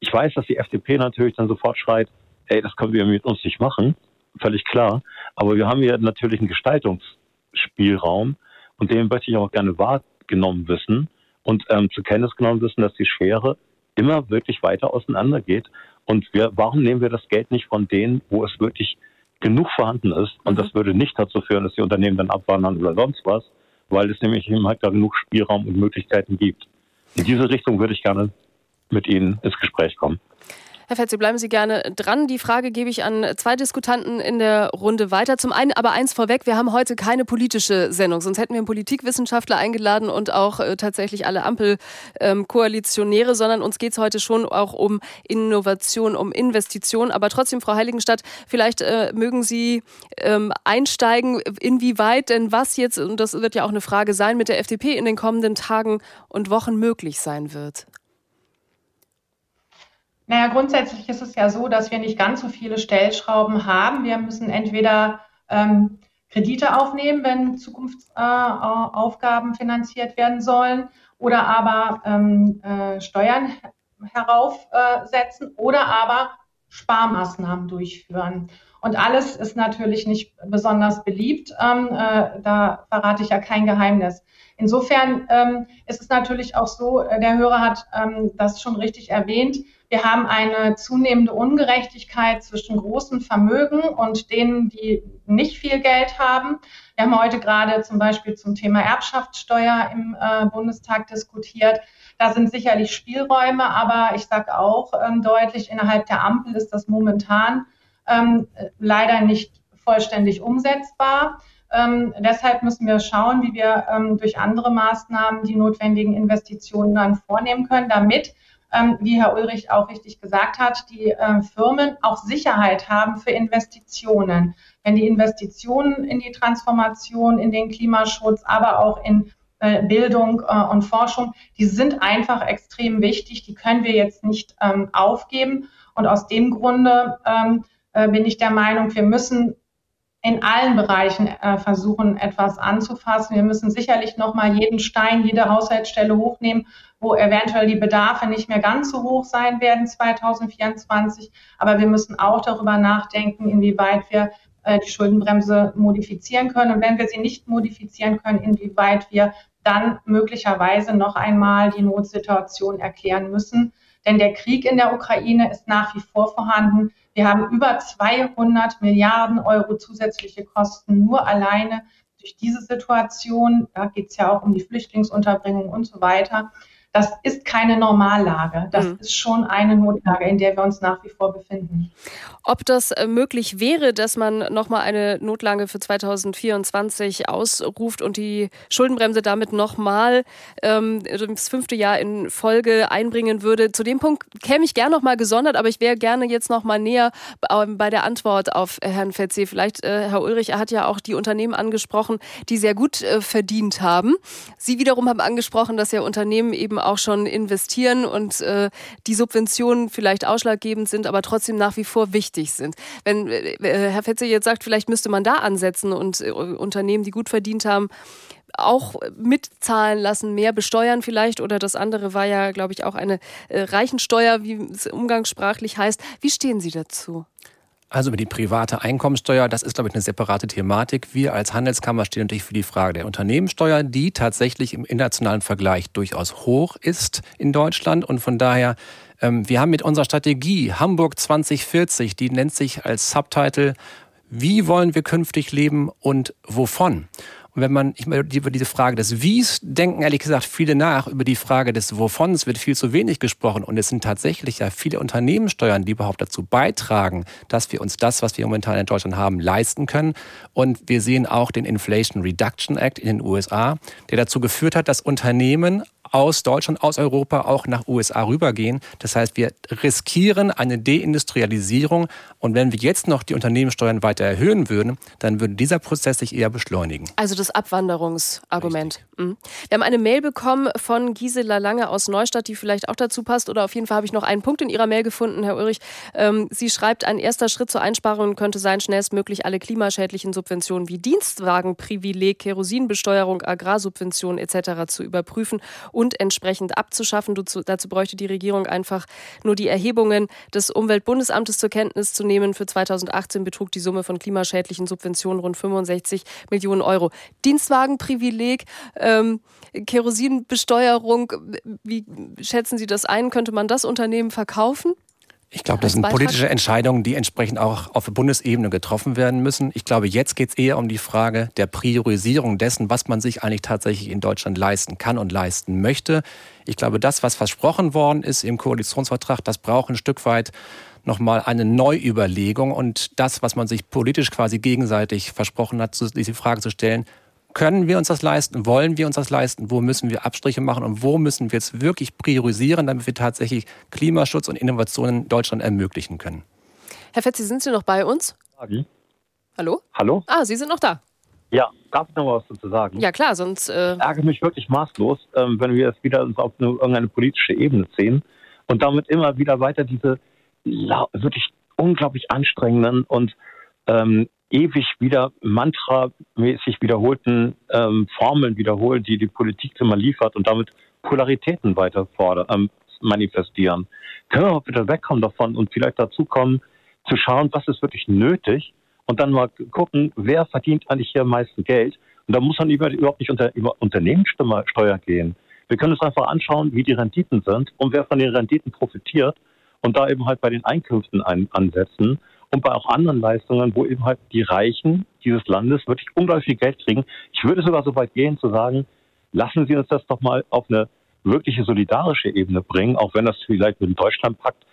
ich weiß, dass die FDP natürlich dann sofort schreit, ey, das können wir mit uns nicht machen, völlig klar. Aber wir haben hier natürlich einen Gestaltungsspielraum und den möchte ich auch gerne wahrgenommen wissen und ähm, zur Kenntnis genommen wissen, dass die Schere immer wirklich weiter auseinander geht. Und wir, warum nehmen wir das Geld nicht von denen, wo es wirklich genug vorhanden ist. Und mhm. das würde nicht dazu führen, dass die Unternehmen dann abwandern oder sonst was, weil es nämlich eben halt da genug Spielraum und Möglichkeiten gibt. In diese Richtung würde ich gerne mit Ihnen ins Gespräch kommen. Herr Fetzi, bleiben Sie gerne dran. Die Frage gebe ich an zwei Diskutanten in der Runde weiter. Zum einen aber eins vorweg, wir haben heute keine politische Sendung, sonst hätten wir einen Politikwissenschaftler eingeladen und auch äh, tatsächlich alle Ampelkoalitionäre, ähm, sondern uns geht es heute schon auch um Innovation, um Investition. Aber trotzdem, Frau Heiligenstadt, vielleicht äh, mögen Sie ähm, einsteigen, inwieweit denn was jetzt, und das wird ja auch eine Frage sein, mit der FDP in den kommenden Tagen und Wochen möglich sein wird. Naja, grundsätzlich ist es ja so, dass wir nicht ganz so viele Stellschrauben haben. Wir müssen entweder ähm, Kredite aufnehmen, wenn Zukunftsaufgaben äh, finanziert werden sollen, oder aber ähm, äh, Steuern heraufsetzen äh, oder aber Sparmaßnahmen durchführen. Und alles ist natürlich nicht besonders beliebt. Ähm, äh, da verrate ich ja kein Geheimnis. Insofern ähm, ist es natürlich auch so, äh, der Hörer hat ähm, das schon richtig erwähnt, wir haben eine zunehmende Ungerechtigkeit zwischen großen Vermögen und denen, die nicht viel Geld haben. Wir haben heute gerade zum Beispiel zum Thema Erbschaftssteuer im äh, Bundestag diskutiert. Da sind sicherlich Spielräume, aber ich sage auch ähm, deutlich, innerhalb der Ampel ist das momentan ähm, leider nicht vollständig umsetzbar. Ähm, deshalb müssen wir schauen, wie wir ähm, durch andere Maßnahmen die notwendigen Investitionen dann vornehmen können, damit wie Herr Ulrich auch richtig gesagt hat, die äh, Firmen auch Sicherheit haben für Investitionen. Wenn die Investitionen in die Transformation, in den Klimaschutz, aber auch in äh, Bildung äh, und Forschung, die sind einfach extrem wichtig. Die können wir jetzt nicht ähm, aufgeben. Und aus dem Grunde ähm, äh, bin ich der Meinung, wir müssen in allen Bereichen äh, versuchen, etwas anzufassen. Wir müssen sicherlich nochmal jeden Stein, jede Haushaltsstelle hochnehmen, wo eventuell die Bedarfe nicht mehr ganz so hoch sein werden 2024. Aber wir müssen auch darüber nachdenken, inwieweit wir äh, die Schuldenbremse modifizieren können. Und wenn wir sie nicht modifizieren können, inwieweit wir dann möglicherweise noch einmal die Notsituation erklären müssen. Denn der Krieg in der Ukraine ist nach wie vor vorhanden. Wir haben über 200 Milliarden Euro zusätzliche Kosten nur alleine durch diese Situation. Da geht es ja auch um die Flüchtlingsunterbringung und so weiter das ist keine Normallage. Das mhm. ist schon eine Notlage, in der wir uns nach wie vor befinden. Ob das äh, möglich wäre, dass man nochmal eine Notlage für 2024 ausruft und die Schuldenbremse damit nochmal ähm, das fünfte Jahr in Folge einbringen würde, zu dem Punkt käme ich gerne nochmal gesondert, aber ich wäre gerne jetzt nochmal näher ähm, bei der Antwort auf Herrn Fetzi. Vielleicht, äh, Herr Ulrich, er hat ja auch die Unternehmen angesprochen, die sehr gut äh, verdient haben. Sie wiederum haben angesprochen, dass ja Unternehmen eben auch schon investieren und äh, die Subventionen vielleicht ausschlaggebend sind, aber trotzdem nach wie vor wichtig sind. Wenn äh, äh Herr Fetze jetzt sagt, vielleicht müsste man da ansetzen und äh, Unternehmen, die gut verdient haben, auch mitzahlen lassen, mehr besteuern vielleicht oder das andere war ja, glaube ich, auch eine äh, Reichensteuer, wie es umgangssprachlich heißt. Wie stehen Sie dazu? Also über die private Einkommensteuer, das ist, glaube ich, eine separate Thematik. Wir als Handelskammer stehen natürlich für die Frage der Unternehmenssteuer, die tatsächlich im internationalen Vergleich durchaus hoch ist in Deutschland. Und von daher, ähm, wir haben mit unserer Strategie Hamburg 2040, die nennt sich als Subtitle, wie wollen wir künftig leben und wovon? Und wenn man ich meine, über diese Frage des Wies denken ehrlich gesagt viele nach, über die Frage des Wovon, es wird viel zu wenig gesprochen. Und es sind tatsächlich ja viele Unternehmenssteuern, die überhaupt dazu beitragen, dass wir uns das, was wir momentan in Deutschland haben, leisten können. Und wir sehen auch den Inflation Reduction Act in den USA, der dazu geführt hat, dass Unternehmen aus Deutschland, aus Europa auch nach USA rübergehen. Das heißt, wir riskieren eine Deindustrialisierung. Und wenn wir jetzt noch die Unternehmenssteuern weiter erhöhen würden, dann würde dieser Prozess sich eher beschleunigen. Also das Abwanderungsargument. Mhm. Wir haben eine Mail bekommen von Gisela Lange aus Neustadt, die vielleicht auch dazu passt. Oder auf jeden Fall habe ich noch einen Punkt in ihrer Mail gefunden, Herr Ulrich. Ähm, sie schreibt, ein erster Schritt zur Einsparung könnte sein, schnellstmöglich alle klimaschädlichen Subventionen wie Dienstwagenprivileg, Kerosinbesteuerung, Agrarsubventionen etc. zu überprüfen und entsprechend abzuschaffen. Dazu bräuchte die Regierung einfach nur die Erhebungen des Umweltbundesamtes zur Kenntnis zu nehmen. Für 2018 betrug die Summe von klimaschädlichen Subventionen rund 65 Millionen Euro. Dienstwagenprivileg, ähm, Kerosinbesteuerung, wie schätzen Sie das ein? Könnte man das Unternehmen verkaufen? Ich glaube, das sind politische Entscheidungen, die entsprechend auch auf Bundesebene getroffen werden müssen. Ich glaube, jetzt geht es eher um die Frage der Priorisierung dessen, was man sich eigentlich tatsächlich in Deutschland leisten kann und leisten möchte. Ich glaube, das, was versprochen worden ist im Koalitionsvertrag, das braucht ein Stück weit nochmal eine Neuüberlegung und das, was man sich politisch quasi gegenseitig versprochen hat, diese Frage zu stellen, können wir uns das leisten? Wollen wir uns das leisten? Wo müssen wir Abstriche machen? Und wo müssen wir jetzt wirklich priorisieren, damit wir tatsächlich Klimaschutz und Innovationen in Deutschland ermöglichen können? Herr Fetzi, sind Sie noch bei uns? Frage. Hallo? Hallo? Ah, Sie sind noch da. Ja, darf ich noch was dazu sagen? Ja, klar, sonst. Äh ich ärgere mich wirklich maßlos, ähm, wenn wir jetzt wieder uns auf eine, irgendeine politische Ebene ziehen und damit immer wieder weiter diese wirklich unglaublich anstrengenden und ähm, ewig wieder mantramäßig wiederholten ähm, Formeln wiederholen, die die Politik immer liefert und damit Polaritäten weiter fordern, ähm, manifestieren. Können wir auch wieder wegkommen davon und vielleicht dazu kommen, zu schauen, was ist wirklich nötig und dann mal gucken, wer verdient eigentlich hier am meisten Geld. Und da muss man überhaupt nicht unter über Unternehmenssteuer gehen. Wir können uns einfach anschauen, wie die Renditen sind und wer von den Renditen profitiert und da eben halt bei den Einkünften ein, ansetzen und bei auch anderen Leistungen, wo eben halt die Reichen dieses Landes wirklich unglaublich viel Geld kriegen. Ich würde sogar so weit gehen zu sagen, lassen Sie uns das doch mal auf eine wirkliche solidarische Ebene bringen, auch wenn das vielleicht mit dem Deutschlandpakt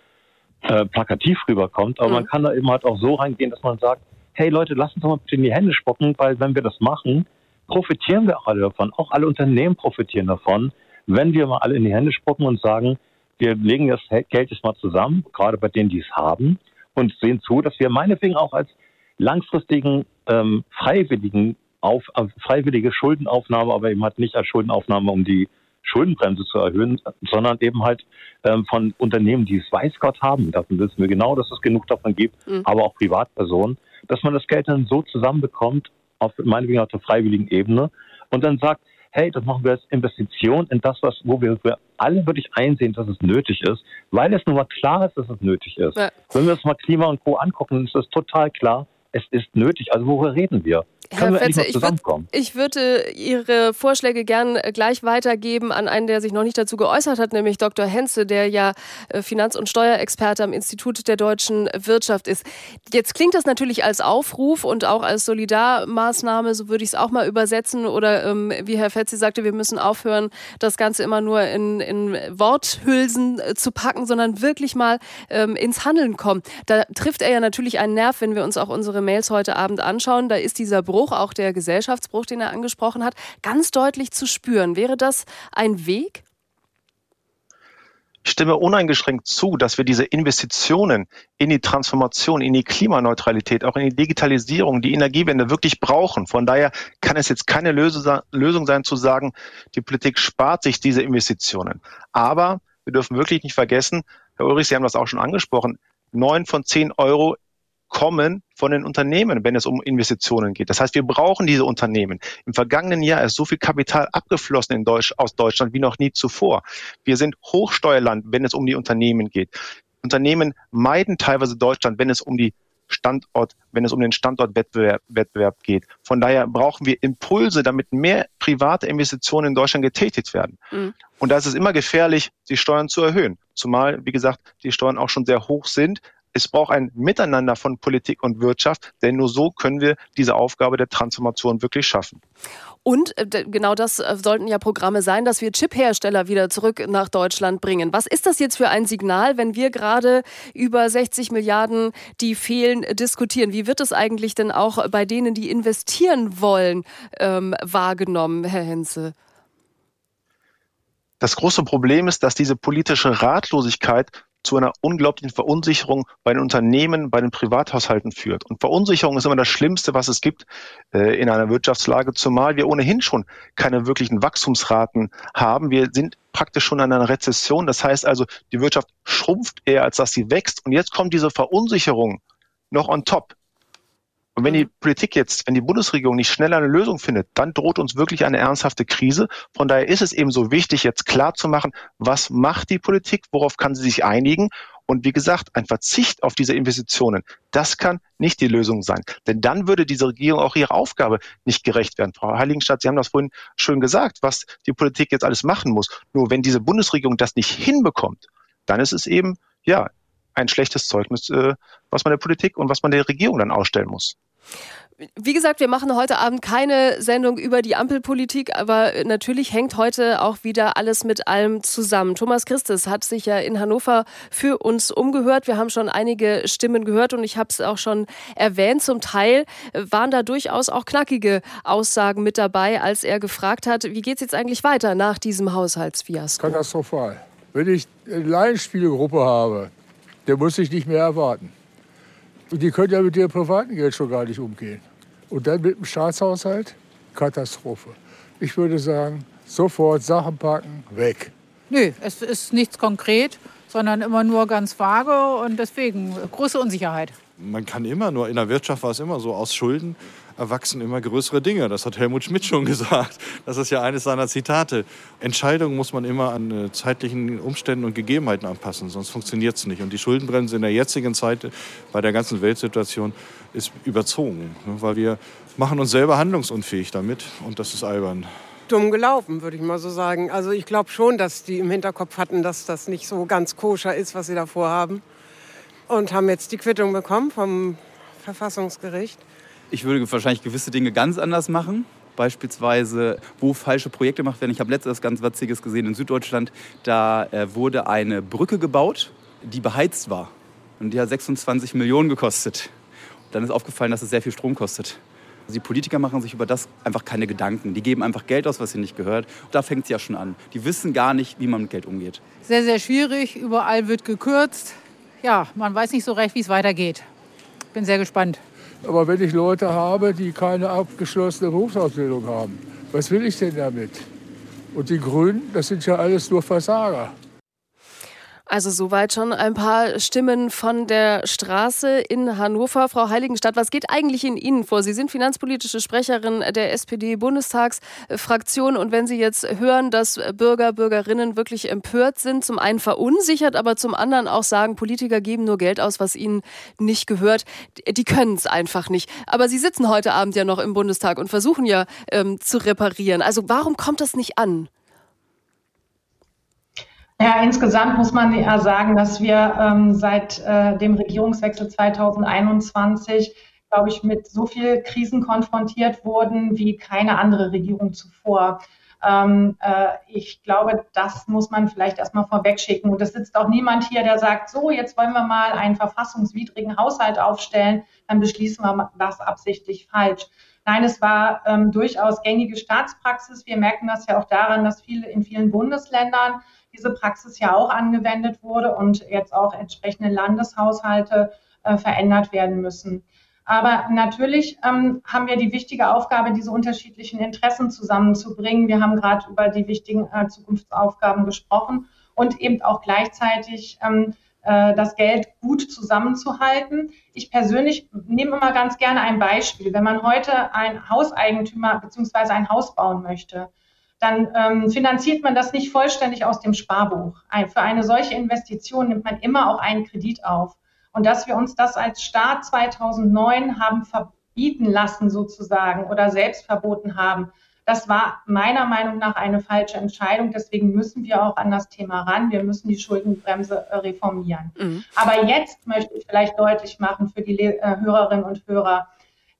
äh, plakativ rüberkommt. Aber mhm. man kann da eben halt auch so reingehen, dass man sagt, hey Leute, lasst uns doch mal bitte in die Hände spucken, weil wenn wir das machen, profitieren wir auch alle davon. Auch alle Unternehmen profitieren davon, wenn wir mal alle in die Hände spucken und sagen, wir legen das Geld jetzt mal zusammen, gerade bei denen, die es haben, und sehen zu, dass wir meinetwegen auch als langfristigen, ähm, freiwilligen, auf, äh, freiwillige Schuldenaufnahme, aber eben halt nicht als Schuldenaufnahme, um die Schuldenbremse zu erhöhen, sondern eben halt ähm, von Unternehmen, die es weiß Gott haben. Davon wissen wir genau, dass es genug davon gibt, mhm. aber auch Privatpersonen, dass man das Geld dann so zusammenbekommt, auf meinetwegen auf der freiwilligen Ebene, und dann sagt, hey, das machen wir als Investition in das, was, wo wir für alle wirklich einsehen, dass es nötig ist, weil es nun mal klar ist, dass es nötig ist. Ja. Wenn wir uns mal Klima und Co. angucken, ist es total klar, es ist nötig. Also worüber reden wir? Herr Fetze, ich, würd, ich würde Ihre Vorschläge gern äh, gleich weitergeben an einen, der sich noch nicht dazu geäußert hat, nämlich Dr. Henze, der ja äh, Finanz- und Steuerexperte am Institut der deutschen Wirtschaft ist. Jetzt klingt das natürlich als Aufruf und auch als Solidarmaßnahme, so würde ich es auch mal übersetzen. Oder ähm, wie Herr Fetze sagte, wir müssen aufhören, das Ganze immer nur in, in Worthülsen äh, zu packen, sondern wirklich mal ähm, ins Handeln kommen. Da trifft er ja natürlich einen Nerv, wenn wir uns auch unsere Mails heute Abend anschauen. Da ist dieser Bruch Bruch, auch der Gesellschaftsbruch, den er angesprochen hat, ganz deutlich zu spüren. Wäre das ein Weg? Ich stimme uneingeschränkt zu, dass wir diese Investitionen in die Transformation, in die Klimaneutralität, auch in die Digitalisierung, die Energiewende wirklich brauchen. Von daher kann es jetzt keine Lösung sein zu sagen, die Politik spart sich diese Investitionen. Aber wir dürfen wirklich nicht vergessen, Herr Ulrich, Sie haben das auch schon angesprochen, neun von zehn Euro kommen von den Unternehmen, wenn es um Investitionen geht. Das heißt, wir brauchen diese Unternehmen. Im vergangenen Jahr ist so viel Kapital abgeflossen in Deutsch, aus Deutschland wie noch nie zuvor. Wir sind Hochsteuerland, wenn es um die Unternehmen geht. Unternehmen meiden teilweise Deutschland, wenn es um die Standort, wenn es um den Standortwettbewerb Wettbewerb geht. Von daher brauchen wir Impulse, damit mehr private Investitionen in Deutschland getätigt werden. Mhm. Und da ist es immer gefährlich, die Steuern zu erhöhen. Zumal, wie gesagt, die Steuern auch schon sehr hoch sind. Es braucht ein Miteinander von Politik und Wirtschaft, denn nur so können wir diese Aufgabe der Transformation wirklich schaffen. Und äh, genau das äh, sollten ja Programme sein, dass wir Chiphersteller wieder zurück nach Deutschland bringen. Was ist das jetzt für ein Signal, wenn wir gerade über 60 Milliarden, die fehlen, diskutieren? Wie wird es eigentlich denn auch bei denen, die investieren wollen, ähm, wahrgenommen, Herr Henze? Das große Problem ist, dass diese politische Ratlosigkeit zu einer unglaublichen Verunsicherung bei den Unternehmen, bei den Privathaushalten führt. Und Verunsicherung ist immer das Schlimmste, was es gibt äh, in einer Wirtschaftslage, zumal wir ohnehin schon keine wirklichen Wachstumsraten haben. Wir sind praktisch schon in einer Rezession. Das heißt also, die Wirtschaft schrumpft eher, als dass sie wächst. Und jetzt kommt diese Verunsicherung noch on top. Und wenn die Politik jetzt, wenn die Bundesregierung nicht schnell eine Lösung findet, dann droht uns wirklich eine ernsthafte Krise. Von daher ist es eben so wichtig, jetzt klar zu machen, was macht die Politik, worauf kann sie sich einigen. Und wie gesagt, ein Verzicht auf diese Investitionen, das kann nicht die Lösung sein. Denn dann würde diese Regierung auch ihrer Aufgabe nicht gerecht werden. Frau Heiligenstadt, Sie haben das vorhin schön gesagt, was die Politik jetzt alles machen muss. Nur wenn diese Bundesregierung das nicht hinbekommt, dann ist es eben, ja, ein schlechtes Zeugnis, äh, was man der Politik und was man der Regierung dann ausstellen muss. Wie gesagt, wir machen heute Abend keine Sendung über die Ampelpolitik, aber natürlich hängt heute auch wieder alles mit allem zusammen. Thomas Christus hat sich ja in Hannover für uns umgehört. Wir haben schon einige Stimmen gehört und ich habe es auch schon erwähnt. Zum Teil waren da durchaus auch knackige Aussagen mit dabei, als er gefragt hat, wie geht es jetzt eigentlich weiter nach diesem Haushaltsfiasko? Katastrophal. Wenn ich eine Laienspielgruppe habe, der muss sich nicht mehr erwarten. Und die können ja mit ihrem privaten Geld schon gar nicht umgehen. Und dann mit dem Staatshaushalt? Katastrophe. Ich würde sagen, sofort Sachen packen, weg. Nö, es ist nichts konkret, sondern immer nur ganz vage und deswegen große Unsicherheit. Man kann immer nur, in der Wirtschaft war es immer so, aus Schulden erwachsen immer größere Dinge. Das hat Helmut Schmidt schon gesagt. Das ist ja eines seiner Zitate. Entscheidungen muss man immer an äh, zeitlichen Umständen und Gegebenheiten anpassen, sonst funktioniert es nicht. Und die Schuldenbremse in der jetzigen Zeit bei der ganzen Weltsituation ist überzogen, ne, weil wir machen uns selber handlungsunfähig damit und das ist albern dumm gelaufen, würde ich mal so sagen. Also ich glaube schon, dass die im Hinterkopf hatten, dass das nicht so ganz koscher ist, was sie da vorhaben. Und haben jetzt die Quittung bekommen vom Verfassungsgericht. Ich würde wahrscheinlich gewisse Dinge ganz anders machen. Beispielsweise, wo falsche Projekte gemacht werden. Ich habe letztens was ganz Witziges gesehen in Süddeutschland. Da äh, wurde eine Brücke gebaut, die beheizt war. Und die hat 26 Millionen gekostet. Dann ist aufgefallen, dass es sehr viel Strom kostet. Die Politiker machen sich über das einfach keine Gedanken. Die geben einfach Geld aus, was ihnen nicht gehört. Da fängt es ja schon an. Die wissen gar nicht, wie man mit Geld umgeht. Sehr, sehr schwierig. Überall wird gekürzt. Ja, man weiß nicht so recht, wie es weitergeht. Bin sehr gespannt. Aber wenn ich Leute habe, die keine abgeschlossene Berufsausbildung haben, was will ich denn damit? Und die Grünen, das sind ja alles nur Versager. Also soweit schon ein paar Stimmen von der Straße in Hannover. Frau Heiligenstadt, was geht eigentlich in Ihnen vor? Sie sind finanzpolitische Sprecherin der SPD-Bundestagsfraktion und wenn Sie jetzt hören, dass Bürger, Bürgerinnen wirklich empört sind, zum einen verunsichert, aber zum anderen auch sagen, Politiker geben nur Geld aus, was ihnen nicht gehört, die können es einfach nicht. Aber Sie sitzen heute Abend ja noch im Bundestag und versuchen ja ähm, zu reparieren. Also warum kommt das nicht an? Ja, insgesamt muss man ja sagen, dass wir ähm, seit äh, dem Regierungswechsel 2021, glaube ich, mit so viel Krisen konfrontiert wurden wie keine andere Regierung zuvor. Ähm, äh, ich glaube, das muss man vielleicht erstmal vorwegschicken. Und es sitzt auch niemand hier, der sagt, so, jetzt wollen wir mal einen verfassungswidrigen Haushalt aufstellen, dann beschließen wir das absichtlich falsch. Nein, es war ähm, durchaus gängige Staatspraxis. Wir merken das ja auch daran, dass viele in vielen Bundesländern diese Praxis ja auch angewendet wurde und jetzt auch entsprechende Landeshaushalte äh, verändert werden müssen. Aber natürlich ähm, haben wir die wichtige Aufgabe, diese unterschiedlichen Interessen zusammenzubringen. Wir haben gerade über die wichtigen äh, Zukunftsaufgaben gesprochen und eben auch gleichzeitig ähm, äh, das Geld gut zusammenzuhalten. Ich persönlich nehme immer ganz gerne ein Beispiel. Wenn man heute ein Hauseigentümer bzw. ein Haus bauen möchte, dann ähm, finanziert man das nicht vollständig aus dem Sparbuch. Ein, für eine solche Investition nimmt man immer auch einen Kredit auf. Und dass wir uns das als Staat 2009 haben verbieten lassen sozusagen oder selbst verboten haben, das war meiner Meinung nach eine falsche Entscheidung. Deswegen müssen wir auch an das Thema ran. Wir müssen die Schuldenbremse äh, reformieren. Mhm. Aber jetzt möchte ich vielleicht deutlich machen für die äh, Hörerinnen und Hörer.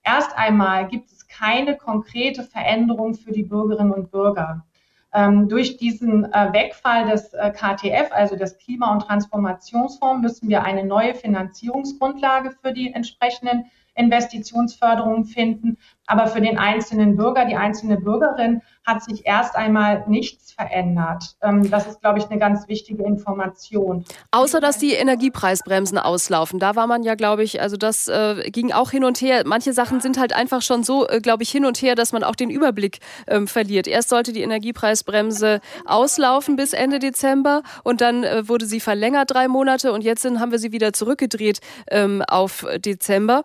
Erst einmal gibt es keine konkrete Veränderung für die Bürgerinnen und Bürger. Ähm, durch diesen äh, Wegfall des äh, KTF, also des Klima- und Transformationsfonds, müssen wir eine neue Finanzierungsgrundlage für die entsprechenden Investitionsförderungen finden. Aber für den einzelnen Bürger, die einzelne Bürgerin hat sich erst einmal nichts verändert. Ähm, das ist, glaube ich, eine ganz wichtige Information. Außer, dass die Energiepreisbremsen auslaufen. Da war man ja, glaube ich, also das äh, ging auch hin und her. Manche Sachen sind halt einfach schon so, äh, glaube ich, hin und her, dass man auch den Überblick ähm, verliert. Erst sollte die Energiepreisbremse auslaufen bis Ende Dezember und dann äh, wurde sie verlängert drei Monate und jetzt sind, haben wir sie wieder zurückgedreht ähm, auf Dezember.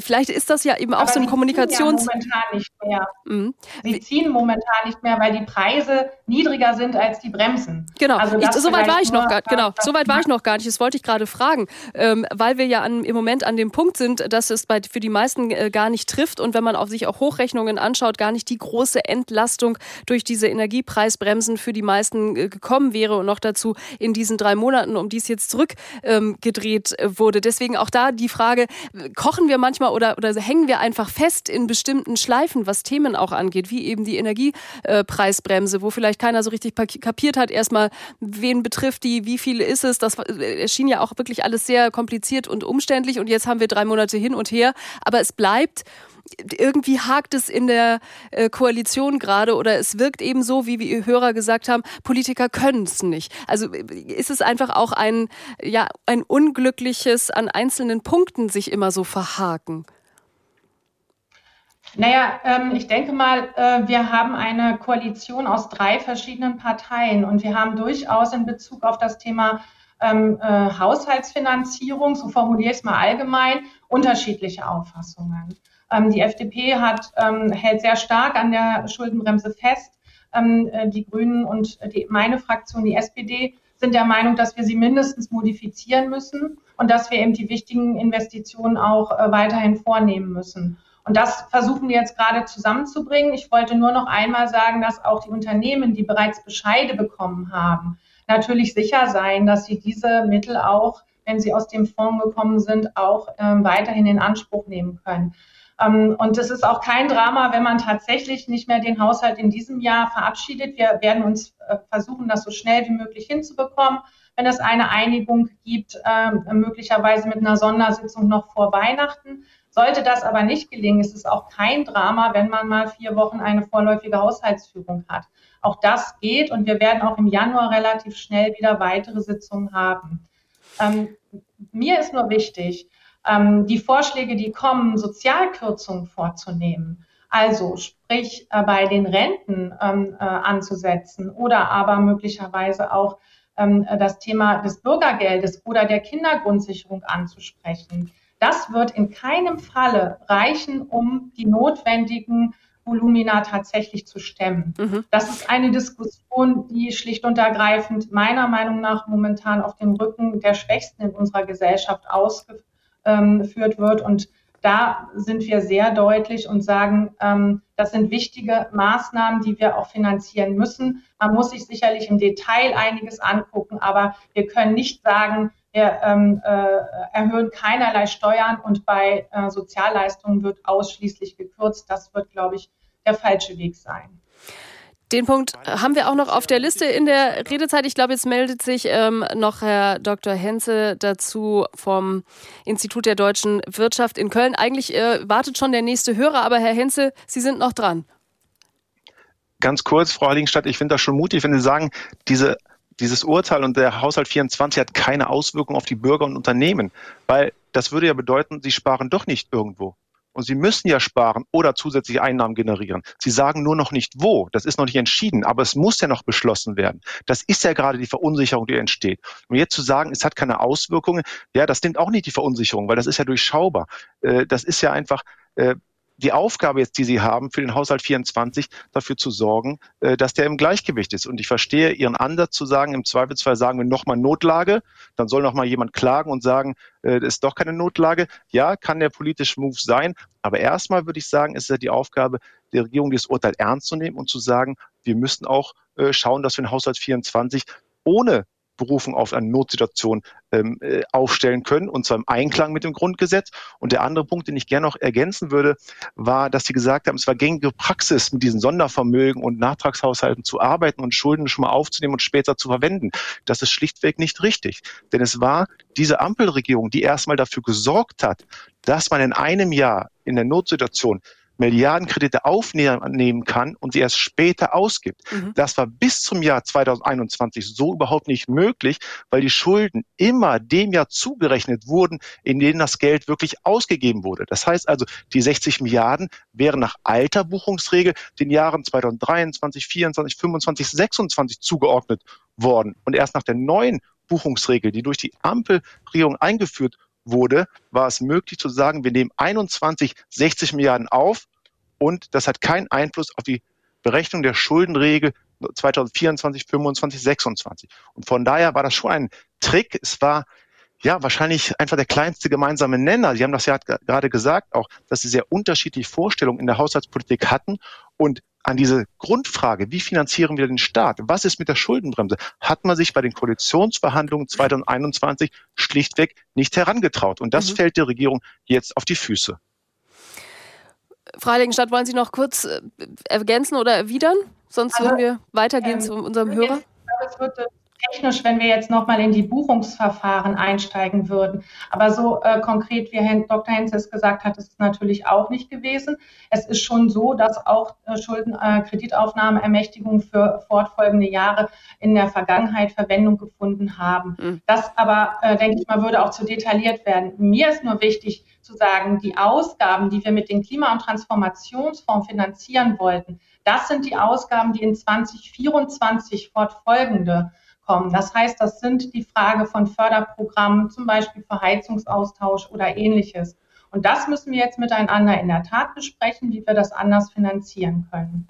Vielleicht ist das ja eben auch Aber so ein Kommunikations... Ja momentan nicht mehr. Mhm. Sie ziehen momentan nicht mehr, weil die Preise niedriger sind als die Bremsen. Genau, also ich, soweit war ich noch gar, genau, soweit war ich noch gar nicht. Das wollte ich gerade fragen, ähm, weil wir ja an, im Moment an dem Punkt sind, dass es bei, für die meisten äh, gar nicht trifft und wenn man auch sich auch Hochrechnungen anschaut, gar nicht die große Entlastung durch diese Energiepreisbremsen für die meisten äh, gekommen wäre und noch dazu in diesen drei Monaten, um die es jetzt zurückgedreht ähm, wurde. Deswegen auch da die Frage, kochen wir manchmal oder, oder hängen wir einfach fest in bestimmten Schleifen, was Themen auch angeht, wie eben die Energiepreisbremse, wo vielleicht keiner so richtig kapiert hat, erstmal, wen betrifft die, wie viel ist es. Das äh, erschien ja auch wirklich alles sehr kompliziert und umständlich und jetzt haben wir drei Monate hin und her. Aber es bleibt irgendwie hakt es in der äh, Koalition gerade oder es wirkt eben so, wie wir Hörer gesagt haben, Politiker können es nicht. Also äh, ist es einfach auch ein, ja, ein unglückliches an einzelnen Punkten sich immer so verhaken. Naja, ähm, ich denke mal, äh, wir haben eine Koalition aus drei verschiedenen Parteien und wir haben durchaus in Bezug auf das Thema ähm, äh, Haushaltsfinanzierung, so formuliere ich es mal allgemein, unterschiedliche Auffassungen. Ähm, die FDP hat, ähm, hält sehr stark an der Schuldenbremse fest. Ähm, äh, die Grünen und die, meine Fraktion, die SPD, sind der Meinung, dass wir sie mindestens modifizieren müssen und dass wir eben die wichtigen Investitionen auch äh, weiterhin vornehmen müssen. Und das versuchen wir jetzt gerade zusammenzubringen. Ich wollte nur noch einmal sagen, dass auch die Unternehmen, die bereits Bescheide bekommen haben, natürlich sicher sein, dass sie diese Mittel auch, wenn sie aus dem Fonds gekommen sind, auch ähm, weiterhin in Anspruch nehmen können. Ähm, und es ist auch kein Drama, wenn man tatsächlich nicht mehr den Haushalt in diesem Jahr verabschiedet. Wir werden uns äh, versuchen, das so schnell wie möglich hinzubekommen. Wenn es eine Einigung gibt, äh, möglicherweise mit einer Sondersitzung noch vor Weihnachten. Sollte das aber nicht gelingen, ist es auch kein Drama, wenn man mal vier Wochen eine vorläufige Haushaltsführung hat. Auch das geht und wir werden auch im Januar relativ schnell wieder weitere Sitzungen haben. Ähm, mir ist nur wichtig, ähm, die Vorschläge, die kommen, Sozialkürzungen vorzunehmen. Also sprich äh, bei den Renten ähm, äh, anzusetzen oder aber möglicherweise auch ähm, das Thema des Bürgergeldes oder der Kindergrundsicherung anzusprechen. Das wird in keinem Falle reichen, um die notwendigen Volumina tatsächlich zu stemmen. Mhm. Das ist eine Diskussion, die schlicht und ergreifend meiner Meinung nach momentan auf dem Rücken der Schwächsten in unserer Gesellschaft ausgeführt wird. Und da sind wir sehr deutlich und sagen, ähm, das sind wichtige Maßnahmen, die wir auch finanzieren müssen. Man muss sich sicherlich im Detail einiges angucken, aber wir können nicht sagen, wir ähm, äh, erhöhen keinerlei Steuern und bei äh, Sozialleistungen wird ausschließlich gekürzt. Das wird, glaube ich, der falsche Weg sein. Den Punkt haben wir auch noch auf der Liste in der Redezeit. Ich glaube, jetzt meldet sich ähm, noch Herr Dr. Henze dazu vom Institut der deutschen Wirtschaft in Köln. Eigentlich äh, wartet schon der nächste Hörer, aber Herr Henze, Sie sind noch dran. Ganz kurz, Frau Heiligenstadt, ich finde das schon mutig, wenn Sie sagen, diese dieses Urteil und der Haushalt 24 hat keine Auswirkungen auf die Bürger und Unternehmen, weil das würde ja bedeuten, sie sparen doch nicht irgendwo. Und Sie müssen ja sparen oder zusätzliche Einnahmen generieren. Sie sagen nur noch nicht wo. Das ist noch nicht entschieden, aber es muss ja noch beschlossen werden. Das ist ja gerade die Verunsicherung, die entsteht. Und jetzt zu sagen, es hat keine Auswirkungen, ja, das nimmt auch nicht die Verunsicherung, weil das ist ja durchschaubar. Äh, das ist ja einfach, äh, die Aufgabe jetzt, die Sie haben für den Haushalt 24, dafür zu sorgen, äh, dass der im Gleichgewicht ist. Und ich verstehe Ihren Ansatz zu sagen, im Zweifelsfall sagen wir nochmal Notlage, dann soll nochmal jemand klagen und sagen, äh, das ist doch keine Notlage. Ja, kann der politische Move sein. Aber erstmal würde ich sagen, ist ja die Aufgabe der Regierung, dieses Urteil ernst zu nehmen und zu sagen, wir müssen auch äh, schauen, dass wir den Haushalt 24 ohne Berufung auf eine Notsituation ähm, äh, aufstellen können, und zwar im Einklang mit dem Grundgesetz. Und der andere Punkt, den ich gerne noch ergänzen würde, war, dass Sie gesagt haben, es war gängige Praxis, mit diesen Sondervermögen und Nachtragshaushalten zu arbeiten und Schulden schon mal aufzunehmen und später zu verwenden. Das ist schlichtweg nicht richtig. Denn es war diese Ampelregierung, die erstmal dafür gesorgt hat, dass man in einem Jahr in der Notsituation Milliardenkredite aufnehmen kann und sie erst später ausgibt. Mhm. Das war bis zum Jahr 2021 so überhaupt nicht möglich, weil die Schulden immer dem Jahr zugerechnet wurden, in dem das Geld wirklich ausgegeben wurde. Das heißt also, die 60 Milliarden wären nach alter Buchungsregel den Jahren 2023, 24, 25, 26 zugeordnet worden. Und erst nach der neuen Buchungsregel, die durch die Ampelregierung eingeführt wurde, war es möglich zu sagen, wir nehmen 21 60 Milliarden auf und das hat keinen Einfluss auf die Berechnung der Schuldenregel 2024, 25, 26. Und von daher war das schon ein Trick. Es war ja wahrscheinlich einfach der kleinste gemeinsame Nenner. Sie haben das ja gerade gesagt, auch, dass Sie sehr unterschiedliche Vorstellungen in der Haushaltspolitik hatten und an diese Grundfrage, wie finanzieren wir den Staat? Was ist mit der Schuldenbremse? Hat man sich bei den Koalitionsverhandlungen 2021 schlichtweg nicht herangetraut. Und das mhm. fällt der Regierung jetzt auf die Füße. Frau Heiligenstadt, wollen Sie noch kurz äh, ergänzen oder erwidern? Sonst also, würden wir weitergehen ähm, zu unserem Hörer. Ich glaube, es wird technisch, wenn wir jetzt nochmal in die Buchungsverfahren einsteigen würden. Aber so äh, konkret, wie Dr. Hens es gesagt hat, ist es natürlich auch nicht gewesen. Es ist schon so, dass auch äh, Schulden, äh, Kreditaufnahmeermächtigungen für fortfolgende Jahre in der Vergangenheit Verwendung gefunden haben. Mhm. Das aber, äh, denke ich mal, würde auch zu detailliert werden. Mir ist nur wichtig zu sagen, die Ausgaben, die wir mit dem Klima- und Transformationsfonds finanzieren wollten, das sind die Ausgaben, die in 2024 fortfolgende kommen. Das heißt, das sind die Frage von Förderprogrammen, zum Beispiel für Heizungsaustausch oder ähnliches. Und das müssen wir jetzt miteinander in der Tat besprechen, wie wir das anders finanzieren können.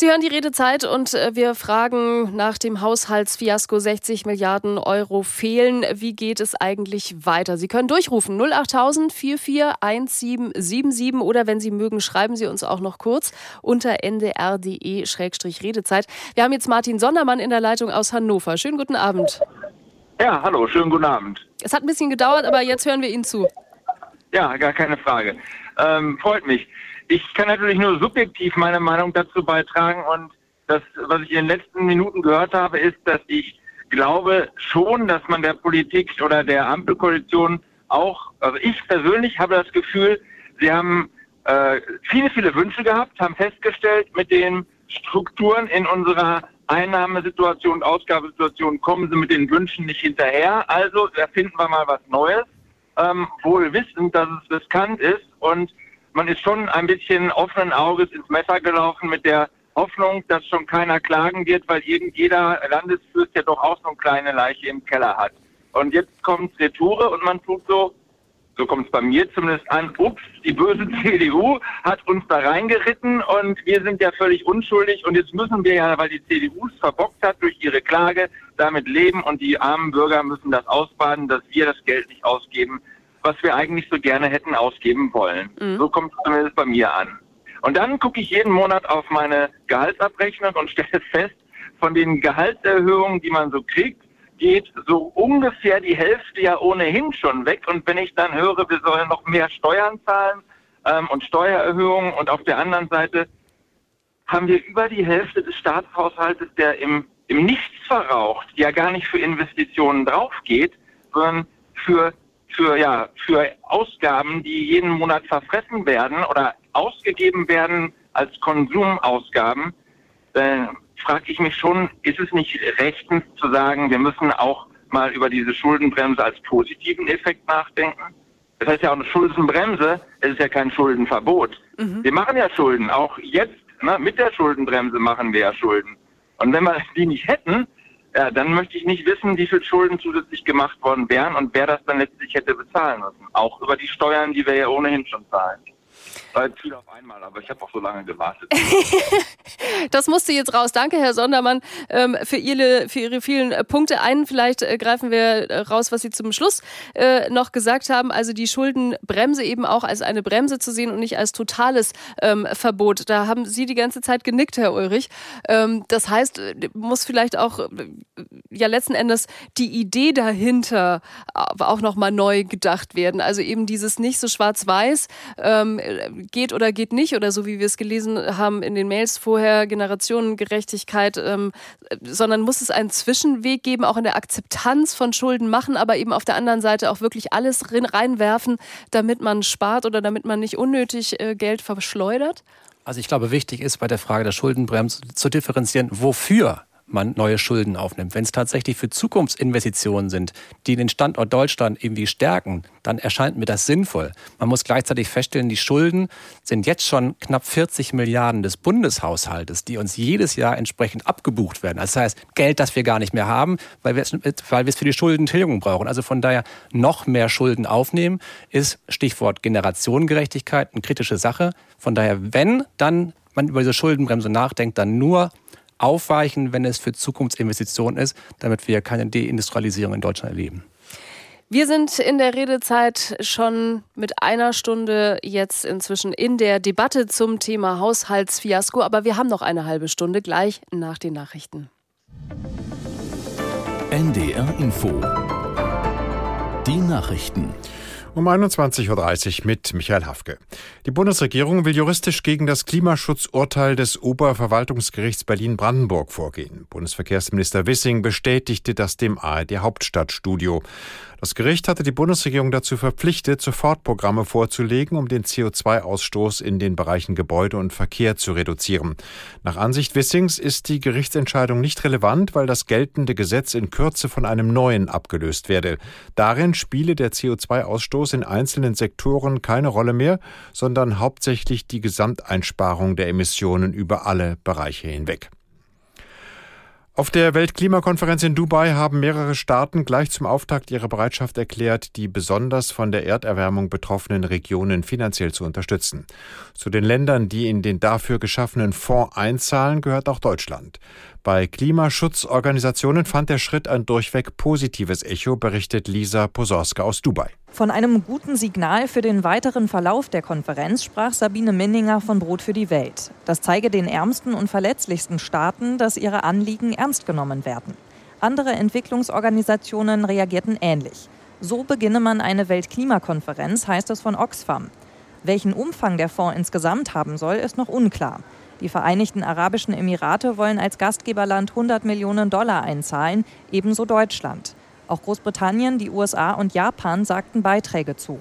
Sie hören die Redezeit und äh, wir fragen nach dem Haushaltsfiasko 60 Milliarden Euro fehlen. Wie geht es eigentlich weiter? Sie können durchrufen 08000 441777 oder wenn Sie mögen, schreiben Sie uns auch noch kurz unter ndr.de-redezeit. Wir haben jetzt Martin Sondermann in der Leitung aus Hannover. Schönen guten Abend. Ja, hallo, schönen guten Abend. Es hat ein bisschen gedauert, aber jetzt hören wir Ihnen zu. Ja, gar keine Frage. Ähm, freut mich. Ich kann natürlich nur subjektiv meine Meinung dazu beitragen und das, was ich in den letzten Minuten gehört habe, ist, dass ich glaube schon, dass man der Politik oder der Ampelkoalition auch, also ich persönlich habe das Gefühl, sie haben äh, viele, viele Wünsche gehabt, haben festgestellt, mit den Strukturen in unserer Einnahmesituation und Ausgabesituation kommen sie mit den Wünschen nicht hinterher. Also erfinden wir mal was Neues, ähm, wohl wissend, dass es riskant ist und man ist schon ein bisschen offenen Auges ins Messer gelaufen mit der Hoffnung, dass schon keiner klagen wird, weil jeder Landesfürst ja doch auch so eine kleine Leiche im Keller hat. Und jetzt kommt Retoure und man tut so, so kommt es bei mir zumindest an, ups, die böse (laughs) CDU hat uns da reingeritten und wir sind ja völlig unschuldig und jetzt müssen wir ja, weil die CDU es verbockt hat durch ihre Klage, damit leben und die armen Bürger müssen das ausbaden, dass wir das Geld nicht ausgeben, was wir eigentlich so gerne hätten ausgeben wollen. Mhm. So kommt es zumindest bei mir an. Und dann gucke ich jeden Monat auf meine Gehaltsabrechnung und (laughs) stelle fest, von den Gehaltserhöhungen, die man so kriegt, geht so ungefähr die Hälfte ja ohnehin schon weg. Und wenn ich dann höre, wir sollen noch mehr Steuern zahlen ähm, und Steuererhöhungen und auf der anderen Seite haben wir über die Hälfte des Staatshaushaltes, der im, im Nichts verraucht, ja gar nicht für Investitionen draufgeht, sondern für, für, ja, für Ausgaben, die jeden Monat verfressen werden oder ausgegeben werden als Konsumausgaben. Äh, frage ich mich schon, ist es nicht rechtens zu sagen, wir müssen auch mal über diese Schuldenbremse als positiven Effekt nachdenken? Das heißt ja auch eine Schuldenbremse, es ist ja kein Schuldenverbot. Mhm. Wir machen ja Schulden, auch jetzt ne, mit der Schuldenbremse machen wir ja Schulden. Und wenn wir die nicht hätten, ja, dann möchte ich nicht wissen, wie viel Schulden zusätzlich gemacht worden wären und wer das dann letztlich hätte bezahlen müssen. Auch über die Steuern, die wir ja ohnehin schon zahlen. Viel auf einmal, aber ich habe auch so lange gewartet. (laughs) das musste jetzt raus. Danke, Herr Sondermann, ähm, für, Ihre, für Ihre vielen äh, Punkte. Einen vielleicht äh, greifen wir äh, raus, was Sie zum Schluss noch gesagt haben. Also die Schuldenbremse eben auch als eine Bremse zu sehen und nicht als totales ähm, Verbot. Da haben Sie die ganze Zeit genickt, Herr Ulrich. Ähm, das heißt, muss vielleicht auch ja letzten Endes die Idee dahinter auch nochmal neu gedacht werden. Also eben dieses nicht so schwarz-weiß geht oder geht nicht oder so wie wir es gelesen haben in den Mails vorher, Generationengerechtigkeit, ähm, sondern muss es einen Zwischenweg geben, auch in der Akzeptanz von Schulden machen, aber eben auf der anderen Seite auch wirklich alles reinwerfen, damit man spart oder damit man nicht unnötig äh, Geld verschleudert? Also ich glaube, wichtig ist bei der Frage der Schuldenbremse zu differenzieren, wofür man neue Schulden aufnimmt. Wenn es tatsächlich für Zukunftsinvestitionen sind, die den Standort Deutschland irgendwie stärken, dann erscheint mir das sinnvoll. Man muss gleichzeitig feststellen, die Schulden sind jetzt schon knapp 40 Milliarden des Bundeshaushaltes, die uns jedes Jahr entsprechend abgebucht werden. Das heißt, Geld, das wir gar nicht mehr haben, weil wir es, weil wir es für die Schuldentilgung brauchen. Also von daher noch mehr Schulden aufnehmen, ist Stichwort Generationengerechtigkeit eine kritische Sache. Von daher, wenn dann man über diese Schuldenbremse nachdenkt, dann nur aufweichen, wenn es für Zukunftsinvestitionen ist, damit wir keine Deindustrialisierung in Deutschland erleben. Wir sind in der Redezeit schon mit einer Stunde jetzt inzwischen in der Debatte zum Thema Haushaltsfiasko, aber wir haben noch eine halbe Stunde gleich nach den Nachrichten. NDR Info. Die Nachrichten. Um 21.30 Uhr mit Michael Hafke. Die Bundesregierung will juristisch gegen das Klimaschutzurteil des Oberverwaltungsgerichts Berlin-Brandenburg vorgehen. Bundesverkehrsminister Wissing bestätigte das dem ARD Hauptstadtstudio. Das Gericht hatte die Bundesregierung dazu verpflichtet, Sofortprogramme vorzulegen, um den CO2-Ausstoß in den Bereichen Gebäude und Verkehr zu reduzieren. Nach Ansicht Wissings ist die Gerichtsentscheidung nicht relevant, weil das geltende Gesetz in Kürze von einem neuen abgelöst werde. Darin spiele der CO2-Ausstoß in einzelnen Sektoren keine Rolle mehr, sondern hauptsächlich die Gesamteinsparung der Emissionen über alle Bereiche hinweg. Auf der Weltklimakonferenz in Dubai haben mehrere Staaten gleich zum Auftakt ihre Bereitschaft erklärt, die besonders von der Erderwärmung betroffenen Regionen finanziell zu unterstützen. Zu den Ländern, die in den dafür geschaffenen Fonds einzahlen, gehört auch Deutschland. Bei Klimaschutzorganisationen fand der Schritt ein durchweg positives Echo, berichtet Lisa Posorska aus Dubai. Von einem guten Signal für den weiteren Verlauf der Konferenz sprach Sabine Minninger von Brot für die Welt. Das zeige den ärmsten und verletzlichsten Staaten, dass ihre Anliegen ernst genommen werden. Andere Entwicklungsorganisationen reagierten ähnlich. So beginne man eine Weltklimakonferenz, heißt es von Oxfam. Welchen Umfang der Fonds insgesamt haben soll, ist noch unklar. Die Vereinigten Arabischen Emirate wollen als Gastgeberland 100 Millionen Dollar einzahlen, ebenso Deutschland. Auch Großbritannien, die USA und Japan sagten Beiträge zu.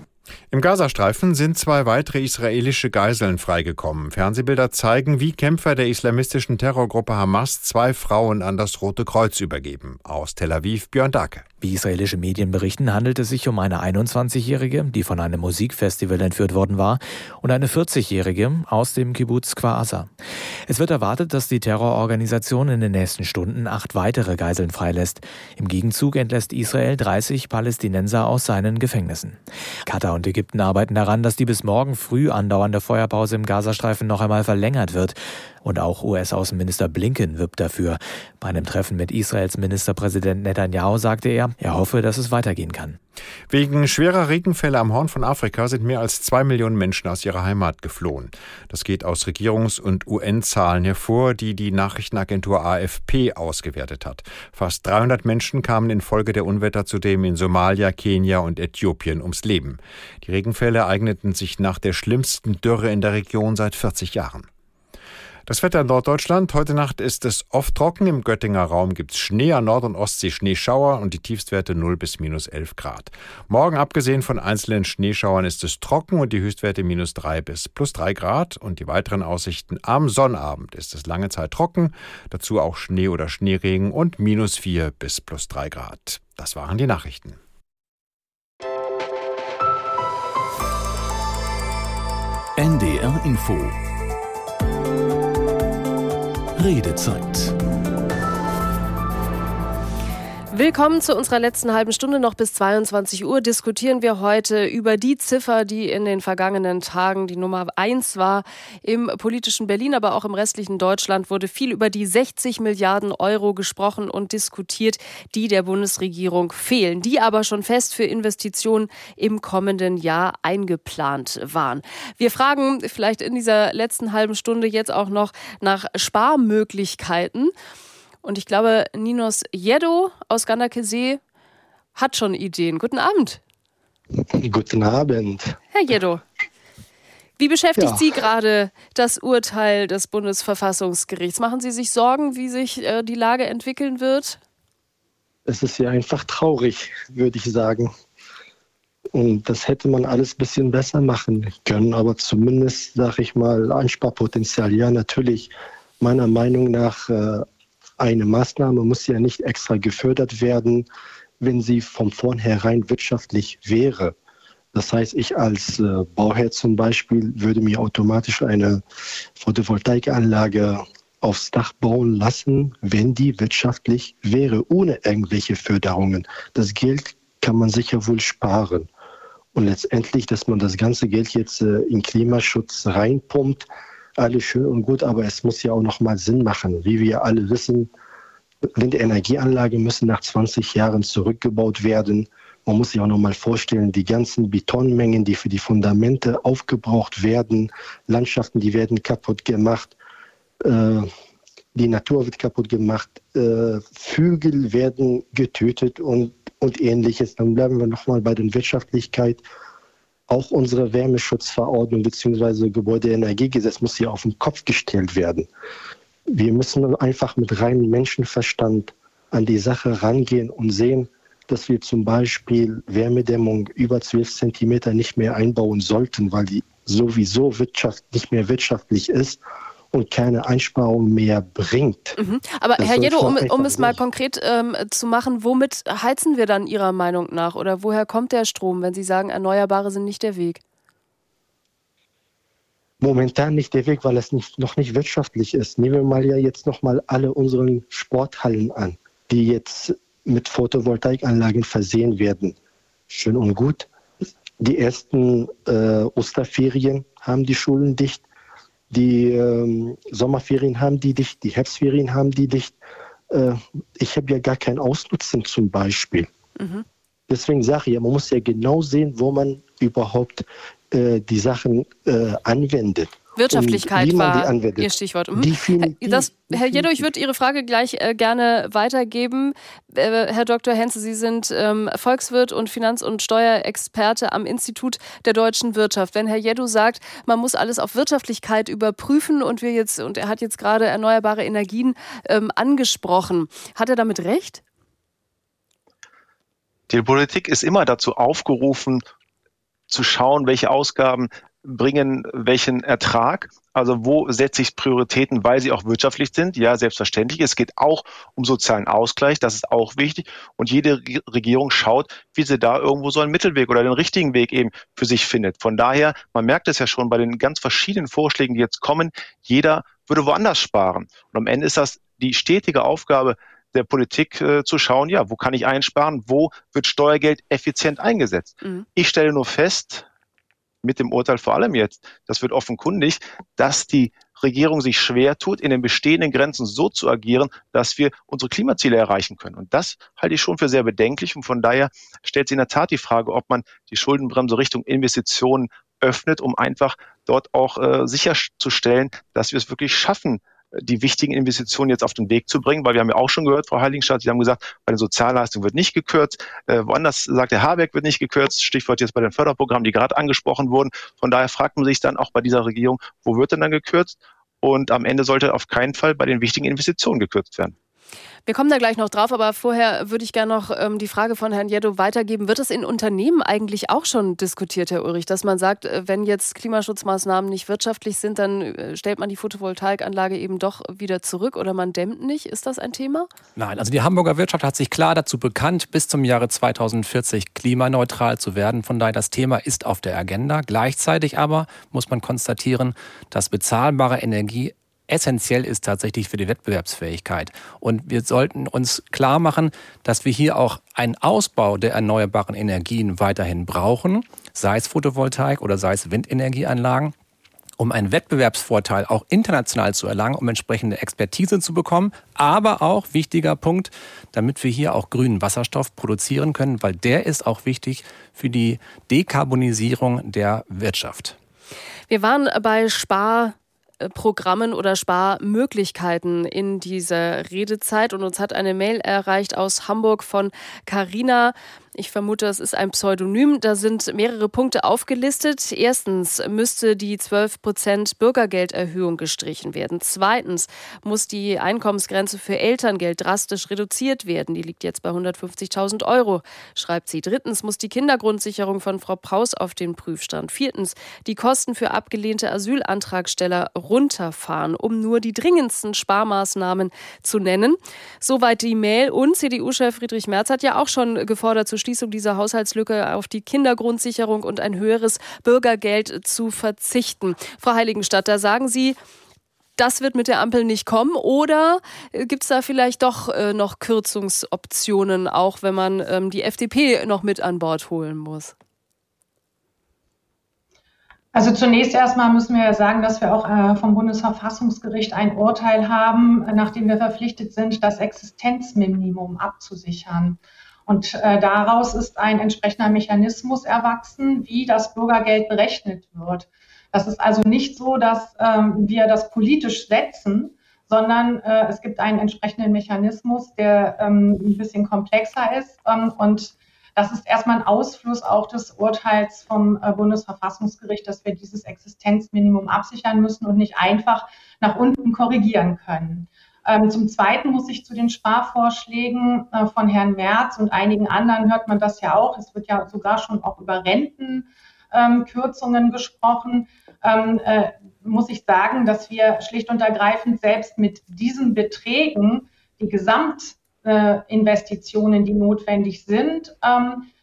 Im Gazastreifen sind zwei weitere israelische Geiseln freigekommen. Fernsehbilder zeigen, wie Kämpfer der islamistischen Terrorgruppe Hamas zwei Frauen an das Rote Kreuz übergeben. Aus Tel Aviv Björn Dake. Wie israelische Medien berichten, handelt es sich um eine 21-Jährige, die von einem Musikfestival entführt worden war, und eine 40-Jährige aus dem Kibbutz Kwasa. Es wird erwartet, dass die Terrororganisation in den nächsten Stunden acht weitere Geiseln freilässt. Im Gegenzug entlässt Israel 30 Palästinenser aus seinen Gefängnissen. Katar und Ägypten arbeiten daran, dass die bis morgen früh andauernde Feuerpause im Gazastreifen noch einmal verlängert wird. Und auch US-Außenminister Blinken wirbt dafür. Bei einem Treffen mit Israels Ministerpräsident Netanyahu sagte er, er hoffe, dass es weitergehen kann. Wegen schwerer Regenfälle am Horn von Afrika sind mehr als zwei Millionen Menschen aus ihrer Heimat geflohen. Das geht aus Regierungs- und UN-Zahlen hervor, die die Nachrichtenagentur AFP ausgewertet hat. Fast 300 Menschen kamen infolge der Unwetter zudem in Somalia, Kenia und Äthiopien ums Leben. Die Regenfälle eigneten sich nach der schlimmsten Dürre in der Region seit 40 Jahren. Das Wetter in Norddeutschland. Heute Nacht ist es oft trocken. Im Göttinger Raum gibt es Schnee, an Nord- und Ostsee Schneeschauer und die Tiefstwerte 0 bis minus 11 Grad. Morgen, abgesehen von einzelnen Schneeschauern, ist es trocken und die Höchstwerte minus 3 bis plus 3 Grad. Und die weiteren Aussichten am Sonnabend ist es lange Zeit trocken, dazu auch Schnee oder Schneeregen und minus 4 bis plus 3 Grad. Das waren die Nachrichten. NDR Info Redezeit. Willkommen zu unserer letzten halben Stunde. Noch bis 22 Uhr diskutieren wir heute über die Ziffer, die in den vergangenen Tagen die Nummer eins war. Im politischen Berlin, aber auch im restlichen Deutschland wurde viel über die 60 Milliarden Euro gesprochen und diskutiert, die der Bundesregierung fehlen, die aber schon fest für Investitionen im kommenden Jahr eingeplant waren. Wir fragen vielleicht in dieser letzten halben Stunde jetzt auch noch nach Sparmöglichkeiten. Und ich glaube, Ninos Jedo aus Gandakesee hat schon Ideen. Guten Abend. (laughs) Guten Abend. Herr Jedo, wie beschäftigt Ja. Sie gerade das Urteil des Bundesverfassungsgerichts? Machen Sie sich Sorgen, wie sich äh, die Lage entwickeln wird? Es ist ja einfach traurig, würde ich sagen. Und das hätte man alles ein bisschen besser machen können. Aber zumindest, sage ich mal, Einsparpotenzial. Ja, natürlich, meiner Meinung nach, äh, eine Maßnahme muss ja nicht extra gefördert werden, wenn sie von vornherein wirtschaftlich wäre. Das heißt, ich als äh, Bauherr zum Beispiel würde mir automatisch eine Photovoltaikanlage aufs Dach bauen lassen, wenn die wirtschaftlich wäre, ohne irgendwelche Förderungen. Das Geld kann man sicher wohl sparen. Und letztendlich, dass man das ganze Geld jetzt äh, in Klimaschutz reinpumpt, alles schön und gut, aber es muss ja auch noch mal Sinn machen. Wie wir alle wissen, Windenergieanlagen müssen nach 20 Jahren zurückgebaut werden. Man muss sich auch noch mal vorstellen, die ganzen Betonmengen, die für die Fundamente aufgebraucht werden, Landschaften, die werden kaputt gemacht, äh, die Natur wird kaputt gemacht, äh, Vögel werden getötet und, und ähnliches. Dann bleiben wir noch mal bei der Wirtschaftlichkeit. Auch unsere Wärmeschutzverordnung bzw. Gebäudeenergiegesetz muss hier auf den Kopf gestellt werden. Wir müssen einfach mit reinem Menschenverstand an die Sache rangehen und sehen, dass wir zum Beispiel Wärmedämmung über 12 Zentimeter nicht mehr einbauen sollten, weil die sowieso Wirtschaft nicht mehr wirtschaftlich ist und keine Einsparung mehr bringt. Mhm. Aber Das Herr Jedo, um, um es mal konkret ähm, zu machen, womit heizen wir dann Ihrer Meinung nach? Oder woher kommt der Strom, wenn Sie sagen, Erneuerbare sind nicht der Weg? momentan nicht der Weg, weil es nicht, noch nicht wirtschaftlich ist. Nehmen wir mal ja jetzt noch mal alle unseren Sporthallen an, die jetzt mit Photovoltaikanlagen versehen werden. Schön und gut. Die ersten äh, Osterferien haben die Schulen dicht, die ähm, Sommerferien haben die dicht, die Herbstferien haben die dicht. Äh, ich habe ja gar kein Ausnutzen zum Beispiel. Mhm. Deswegen sage ich ja, man muss ja genau sehen, wo man überhaupt äh, die Sachen äh, anwendet. Wirtschaftlichkeit war. Ihr Stichwort. Mhm. Definitiv. Das, Herr Jedo, ich würde Ihre Frage gleich äh, gerne weitergeben. Äh, Herr Dr. Henze, Sie sind ähm, Volkswirt und Finanz- und Steuerexperte am Institut der deutschen Wirtschaft. Wenn Herr Jedo sagt, man muss alles auf Wirtschaftlichkeit überprüfen und wir jetzt, und er hat jetzt gerade erneuerbare Energien ähm, angesprochen, hat er damit recht? Die Politik ist immer dazu aufgerufen, zu schauen, welche Ausgaben bringen welchen Ertrag. Also wo setze ich Prioritäten, weil sie auch wirtschaftlich sind? Ja, selbstverständlich. Es geht auch um sozialen Ausgleich, das ist auch wichtig. Und jede Regierung schaut, wie sie da irgendwo so einen Mittelweg oder den richtigen Weg eben für sich findet. Von daher, man merkt es ja schon bei den ganz verschiedenen Vorschlägen, die jetzt kommen, jeder würde woanders sparen. Und am Ende ist das die stetige Aufgabe der Politik äh, zu schauen, ja, wo kann ich einsparen, wo wird Steuergeld effizient eingesetzt. Mhm. Ich stelle nur fest, mit dem Urteil vor allem jetzt, das wird offenkundig, dass die Regierung sich schwer tut, in den bestehenden Grenzen so zu agieren, dass wir unsere Klimaziele erreichen können. Und das halte ich schon für sehr bedenklich. Und von daher stellt sich in der Tat die Frage, ob man die Schuldenbremse Richtung Investitionen öffnet, um einfach dort auch äh, sicherzustellen, dass wir es wirklich schaffen, die wichtigen Investitionen jetzt auf den Weg zu bringen, weil wir haben ja auch schon gehört, Frau Heiligenstadt, Sie haben gesagt, bei den Sozialleistungen wird nicht gekürzt, äh, woanders sagt der Habeck wird nicht gekürzt, Stichwort jetzt bei den Förderprogrammen, die gerade angesprochen wurden. Von daher fragt man sich dann auch bei dieser Regierung, wo wird denn dann gekürzt? Und am Ende sollte auf keinen Fall bei den wichtigen Investitionen gekürzt werden. Wir kommen da gleich noch drauf, aber vorher würde ich gerne noch ähm, die Frage von Herrn Jeddo weitergeben. Wird es in Unternehmen eigentlich auch schon diskutiert, Herr Ulrich, dass man sagt, äh, wenn jetzt Klimaschutzmaßnahmen nicht wirtschaftlich sind, dann äh, stellt man die Photovoltaikanlage eben doch wieder zurück oder man dämmt nicht? Ist das ein Thema? Nein, also die Hamburger Wirtschaft hat sich klar dazu bekannt, bis zum Jahre 2040 klimaneutral zu werden. Von daher, das Thema ist auf der Agenda. Gleichzeitig aber muss man konstatieren, dass bezahlbare Energie essentiell ist tatsächlich für die Wettbewerbsfähigkeit. Und wir sollten uns klar machen, dass wir hier auch einen Ausbau der erneuerbaren Energien weiterhin brauchen, sei es Photovoltaik oder sei es Windenergieanlagen um einen Wettbewerbsvorteil auch international zu erlangen, um entsprechende Expertise zu bekommen, aber auch wichtiger Punkt, damit wir hier auch grünen Wasserstoff produzieren können, weil der ist auch wichtig für die Dekarbonisierung der Wirtschaft. Wir waren bei Spar Programmen oder Sparmöglichkeiten in dieser Redezeit. Und uns hat eine Mail erreicht aus Hamburg von Carina. Ich vermute, es ist ein Pseudonym. Da sind mehrere Punkte aufgelistet. Erstens müsste die 12 Prozent Bürgergelderhöhung gestrichen werden. Zweitens muss die Einkommensgrenze für Elterngeld drastisch reduziert werden. Die liegt jetzt bei 150.000 Euro, schreibt sie. Drittens muss die Kindergrundsicherung von Frau Praus auf den Prüfstand. Viertens die Kosten für abgelehnte Asylantragsteller runterfahren, um nur die dringendsten Sparmaßnahmen zu nennen. Soweit die Mail. Und CDU-Chef Friedrich Merz hat ja auch schon gefordert, zu Schließung dieser Haushaltslücke auf die Kindergrundsicherung und ein höheres Bürgergeld zu verzichten. Frau Heiligenstadt, da sagen Sie, das wird mit der Ampel nicht kommen? Oder äh, gibt es da vielleicht doch äh, noch Kürzungsoptionen, auch wenn man ähm, die FDP noch mit an Bord holen muss? Also zunächst erstmal müssen wir sagen, dass wir auch äh, vom Bundesverfassungsgericht ein Urteil haben, nachdem wir verpflichtet sind, das Existenzminimum abzusichern. Und äh, daraus ist ein entsprechender Mechanismus erwachsen, wie das Bürgergeld berechnet wird. Das ist also nicht so, dass ähm, wir das politisch setzen, sondern äh, es gibt einen entsprechenden Mechanismus, der ähm, ein bisschen komplexer ist. Ähm, und das ist erstmal ein Ausfluss auch des Urteils vom äh, Bundesverfassungsgericht, dass wir dieses Existenzminimum absichern müssen und nicht einfach nach unten korrigieren können. Ähm, zum Zweiten muss ich zu den Sparvorschlägen äh, von Herrn Merz und einigen anderen hört man das ja auch. Es wird ja sogar schon auch über Rentenkürzungen ähm, gesprochen. Ähm, äh, muss ich sagen, dass wir schlicht und ergreifend selbst mit diesen Beträgen die Gesamtinvestitionen, die notwendig sind,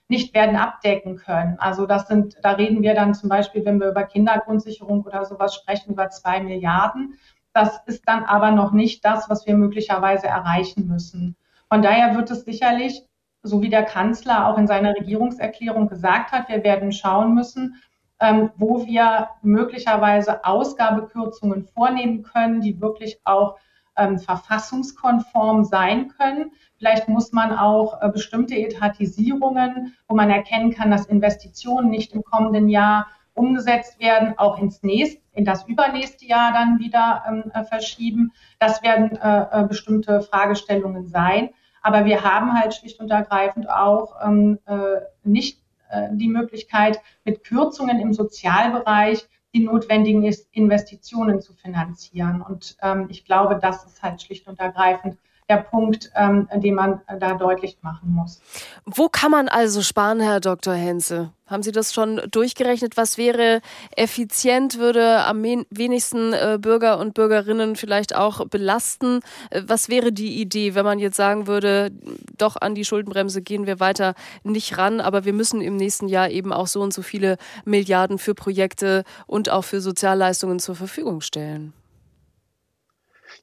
nicht werden abdecken können. Also das sind, da reden wir dann zum Beispiel, wenn wir über Kindergrundsicherung oder sowas sprechen, über zwei Milliarden. Das ist dann aber noch nicht das, was wir möglicherweise erreichen müssen. Von daher wird es sicherlich, so wie der Kanzler auch in seiner Regierungserklärung gesagt hat, wir werden schauen müssen, ähm, wo wir möglicherweise Ausgabekürzungen vornehmen können, die wirklich auch ähm, verfassungskonform sein können. Vielleicht muss man auch äh, bestimmte Etatisierungen, wo man erkennen kann, dass Investitionen nicht im kommenden Jahr umgesetzt werden, auch ins nächste, in das übernächste Jahr dann wieder ähm, äh, verschieben. Das werden äh, äh, bestimmte Fragestellungen sein. Aber wir haben halt schlicht und ergreifend auch ähm, äh, nicht äh, die Möglichkeit, mit Kürzungen im Sozialbereich die notwendigen Investitionen zu finanzieren. Und ähm, ich glaube, das ist halt schlicht und ergreifend der Punkt, ähm, den man da deutlich machen muss. Wo kann man also sparen, Herr Dr. Henze? Haben Sie das schon durchgerechnet? Was wäre effizient, würde am wenigsten äh, Bürger und Bürgerinnen vielleicht auch belasten? Äh, was wäre die Idee, wenn man jetzt sagen würde, doch an die Schuldenbremse gehen wir weiter nicht ran, aber wir müssen im nächsten Jahr eben auch so und so viele Milliarden für Projekte und auch für Sozialleistungen zur Verfügung stellen?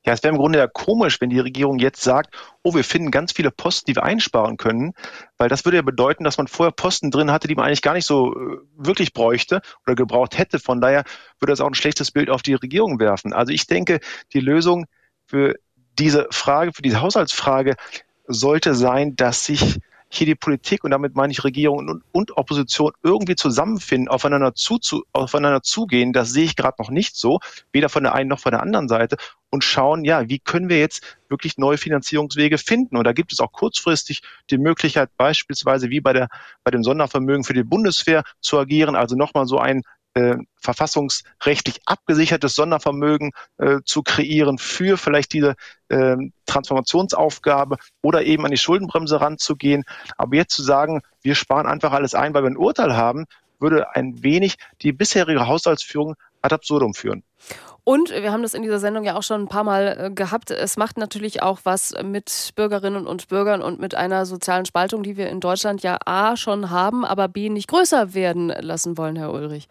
Ja, es wäre im Grunde ja komisch, wenn die Regierung jetzt sagt, oh, wir finden ganz viele Posten, die wir einsparen können, weil das würde ja bedeuten, dass man vorher Posten drin hatte, die man eigentlich gar nicht so äh, wirklich bräuchte oder gebraucht hätte. Von daher würde das auch ein schlechtes Bild auf die Regierung werfen. Also ich denke, die Lösung für diese Frage, für diese Haushaltsfrage sollte sein, dass sich hier die Politik und damit meine ich Regierung und, und Opposition irgendwie zusammenfinden, aufeinander, zu, zu, aufeinander zugehen, das sehe ich gerade noch nicht so, weder von der einen noch von der anderen Seite und schauen, ja, wie können wir jetzt wirklich neue Finanzierungswege finden? Und da gibt es auch kurzfristig die Möglichkeit, beispielsweise wie bei der, bei dem Sondervermögen für die Bundeswehr zu agieren, also nochmal so ein äh, verfassungsrechtlich abgesichertes Sondervermögen äh, zu kreieren für vielleicht diese äh, Transformationsaufgabe oder eben an die Schuldenbremse ranzugehen. Aber jetzt zu sagen, wir sparen einfach alles ein, weil wir ein Urteil haben, würde ein wenig die bisherige Haushaltsführung ad absurdum führen. Und wir haben das in dieser Sendung ja auch schon ein paar Mal äh, gehabt. Es macht natürlich auch was mit Bürgerinnen und Bürgern und mit einer sozialen Spaltung, die wir in Deutschland ja A schon haben, aber B nicht größer werden lassen wollen, Herr Ulrich.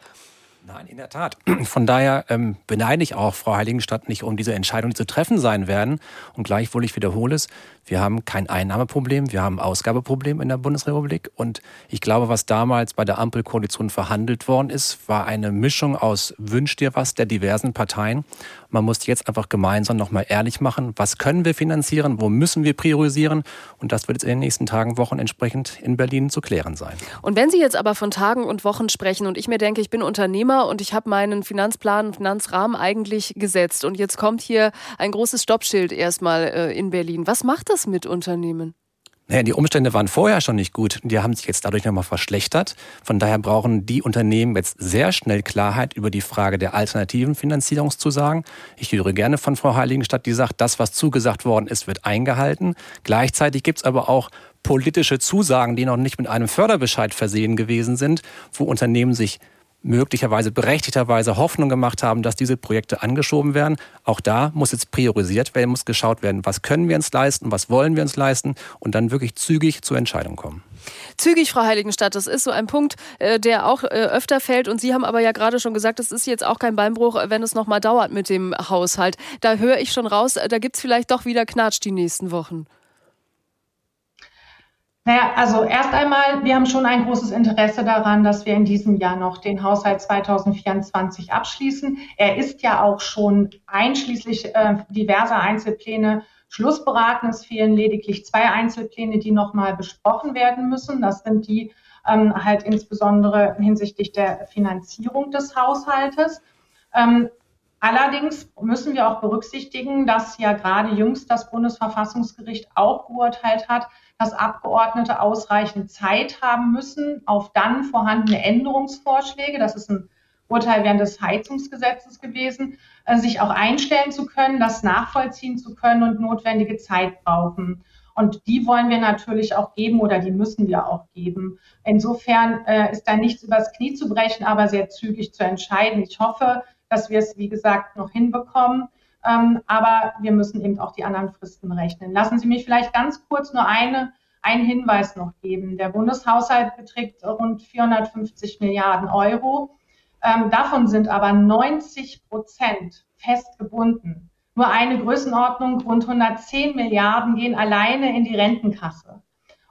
Nein, in der Tat. (clears throat) Von daher ähm, beneide ich auch Frau Heiligenstadt nicht um diese Entscheidung, die zu treffen sein werden. Und gleichwohl, ich wiederhole es, wir haben kein Einnahmeproblem, wir haben Ausgabeproblem in der Bundesrepublik. Und ich glaube, was damals bei der Ampelkoalition verhandelt worden ist, war eine Mischung aus Wünsch dir was der diversen Parteien. Man muss jetzt einfach gemeinsam nochmal ehrlich machen, was können wir finanzieren, wo müssen wir priorisieren. Und das wird jetzt in den nächsten Tagen, Wochen entsprechend in Berlin zu klären sein. Und wenn Sie jetzt aber von Tagen und Wochen sprechen und ich mir denke, ich bin Unternehmer und ich habe meinen Finanzplan, Finanzrahmen eigentlich gesetzt und jetzt kommt hier ein großes Stoppschild erstmal äh, in Berlin. Was macht das mit Unternehmen? Naja, die Umstände waren vorher schon nicht gut. Die haben sich jetzt dadurch nochmal verschlechtert. Von daher brauchen die Unternehmen jetzt sehr schnell Klarheit über die Frage der alternativen Finanzierungszusagen. Ich höre gerne von Frau Heiligenstadt, die sagt, das, was zugesagt worden ist, wird eingehalten. Gleichzeitig gibt es aber auch politische Zusagen, die noch nicht mit einem Förderbescheid versehen gewesen sind, wo Unternehmen sich möglicherweise berechtigterweise Hoffnung gemacht haben, dass diese Projekte angeschoben werden. Auch da muss jetzt priorisiert werden, muss geschaut werden, was können wir uns leisten, was wollen wir uns leisten und dann wirklich zügig zur Entscheidung kommen. Zügig, Frau Heiligenstadt, das ist so ein Punkt, äh, der auch äh, öfter fällt. Und Sie haben aber ja gerade schon gesagt, es ist jetzt auch kein Beinbruch, wenn es nochmal dauert mit dem Haushalt. Da höre ich schon raus, da gibt es vielleicht doch wieder Knatsch die nächsten Wochen. Naja, also erst einmal, wir haben schon ein großes Interesse daran, dass wir in diesem Jahr noch den Haushalt 2024 abschließen. Er ist ja auch schon einschließlich äh, diverser Einzelpläne schlussberaten. Es fehlen lediglich zwei Einzelpläne, die nochmal besprochen werden müssen. Das sind die ähm, halt insbesondere hinsichtlich der Finanzierung des Haushaltes. Ähm, Allerdings müssen wir auch berücksichtigen, dass ja gerade jüngst das Bundesverfassungsgericht auch geurteilt hat, dass Abgeordnete ausreichend Zeit haben müssen auf dann vorhandene Änderungsvorschläge. Das ist ein Urteil während des Heizungsgesetzes gewesen, äh, sich auch einstellen zu können, das nachvollziehen zu können und notwendige Zeit brauchen. Und die wollen wir natürlich auch geben oder die müssen wir auch geben. Insofern äh, ist da nichts übers Knie zu brechen, aber sehr zügig zu entscheiden. Ich hoffe, dass wir es, wie gesagt, noch hinbekommen. Ähm, aber wir müssen eben auch die anderen Fristen rechnen. Lassen Sie mich vielleicht ganz kurz nur eine, einen Hinweis noch geben. Der Bundeshaushalt beträgt rund 450 Milliarden Euro. Ähm, davon sind aber 90 Prozent festgebunden. Nur eine Größenordnung, rund 110 Milliarden gehen alleine in die Rentenkasse.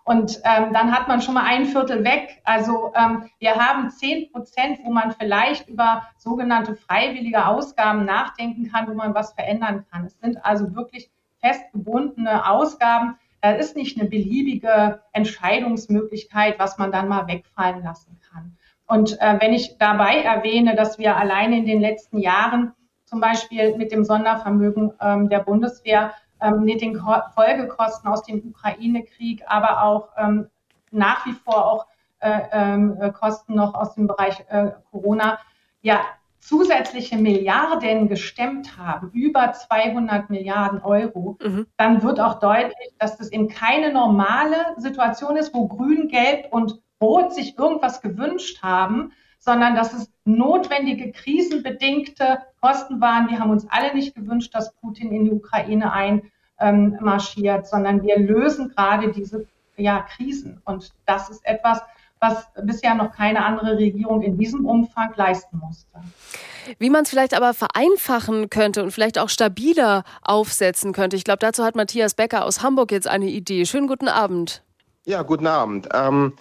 Und ähm, dann hat man schon mal ein Viertel weg. Also ähm, wir haben zehn Prozent, wo man vielleicht über sogenannte freiwillige Ausgaben nachdenken kann, wo man was verändern kann. Es sind also wirklich festgebundene Ausgaben. Da ist nicht eine beliebige Entscheidungsmöglichkeit, was man dann mal wegfallen lassen kann. Und äh, wenn ich dabei erwähne, dass wir alleine in den letzten Jahren zum Beispiel mit dem Sondervermögen ähm, der Bundeswehr ähm, mit den Folgekosten aus dem Ukraine-Krieg, aber auch ähm, nach wie vor auch äh, ähm, äh, Kosten noch aus dem Bereich äh, Corona, ja, zusätzliche Milliarden gestemmt haben, über 200 Milliarden Euro, mhm. dann wird auch deutlich, dass das eben keine normale Situation ist, wo Grün, Gelb und Rot sich irgendwas gewünscht haben, sondern dass es notwendige krisenbedingte Kosten waren. Wir haben uns alle nicht gewünscht, dass Putin in die Ukraine einmarschiert, sondern wir lösen gerade diese ja, Krisen. Und das ist etwas, was bisher noch keine andere Regierung in diesem Umfang leisten musste. Wie man es vielleicht aber vereinfachen könnte und vielleicht auch stabiler aufsetzen könnte. Ich glaube, dazu hat Matthias Becker aus Hamburg jetzt eine Idee. Schönen guten Abend. Ja, guten Abend. Ähm,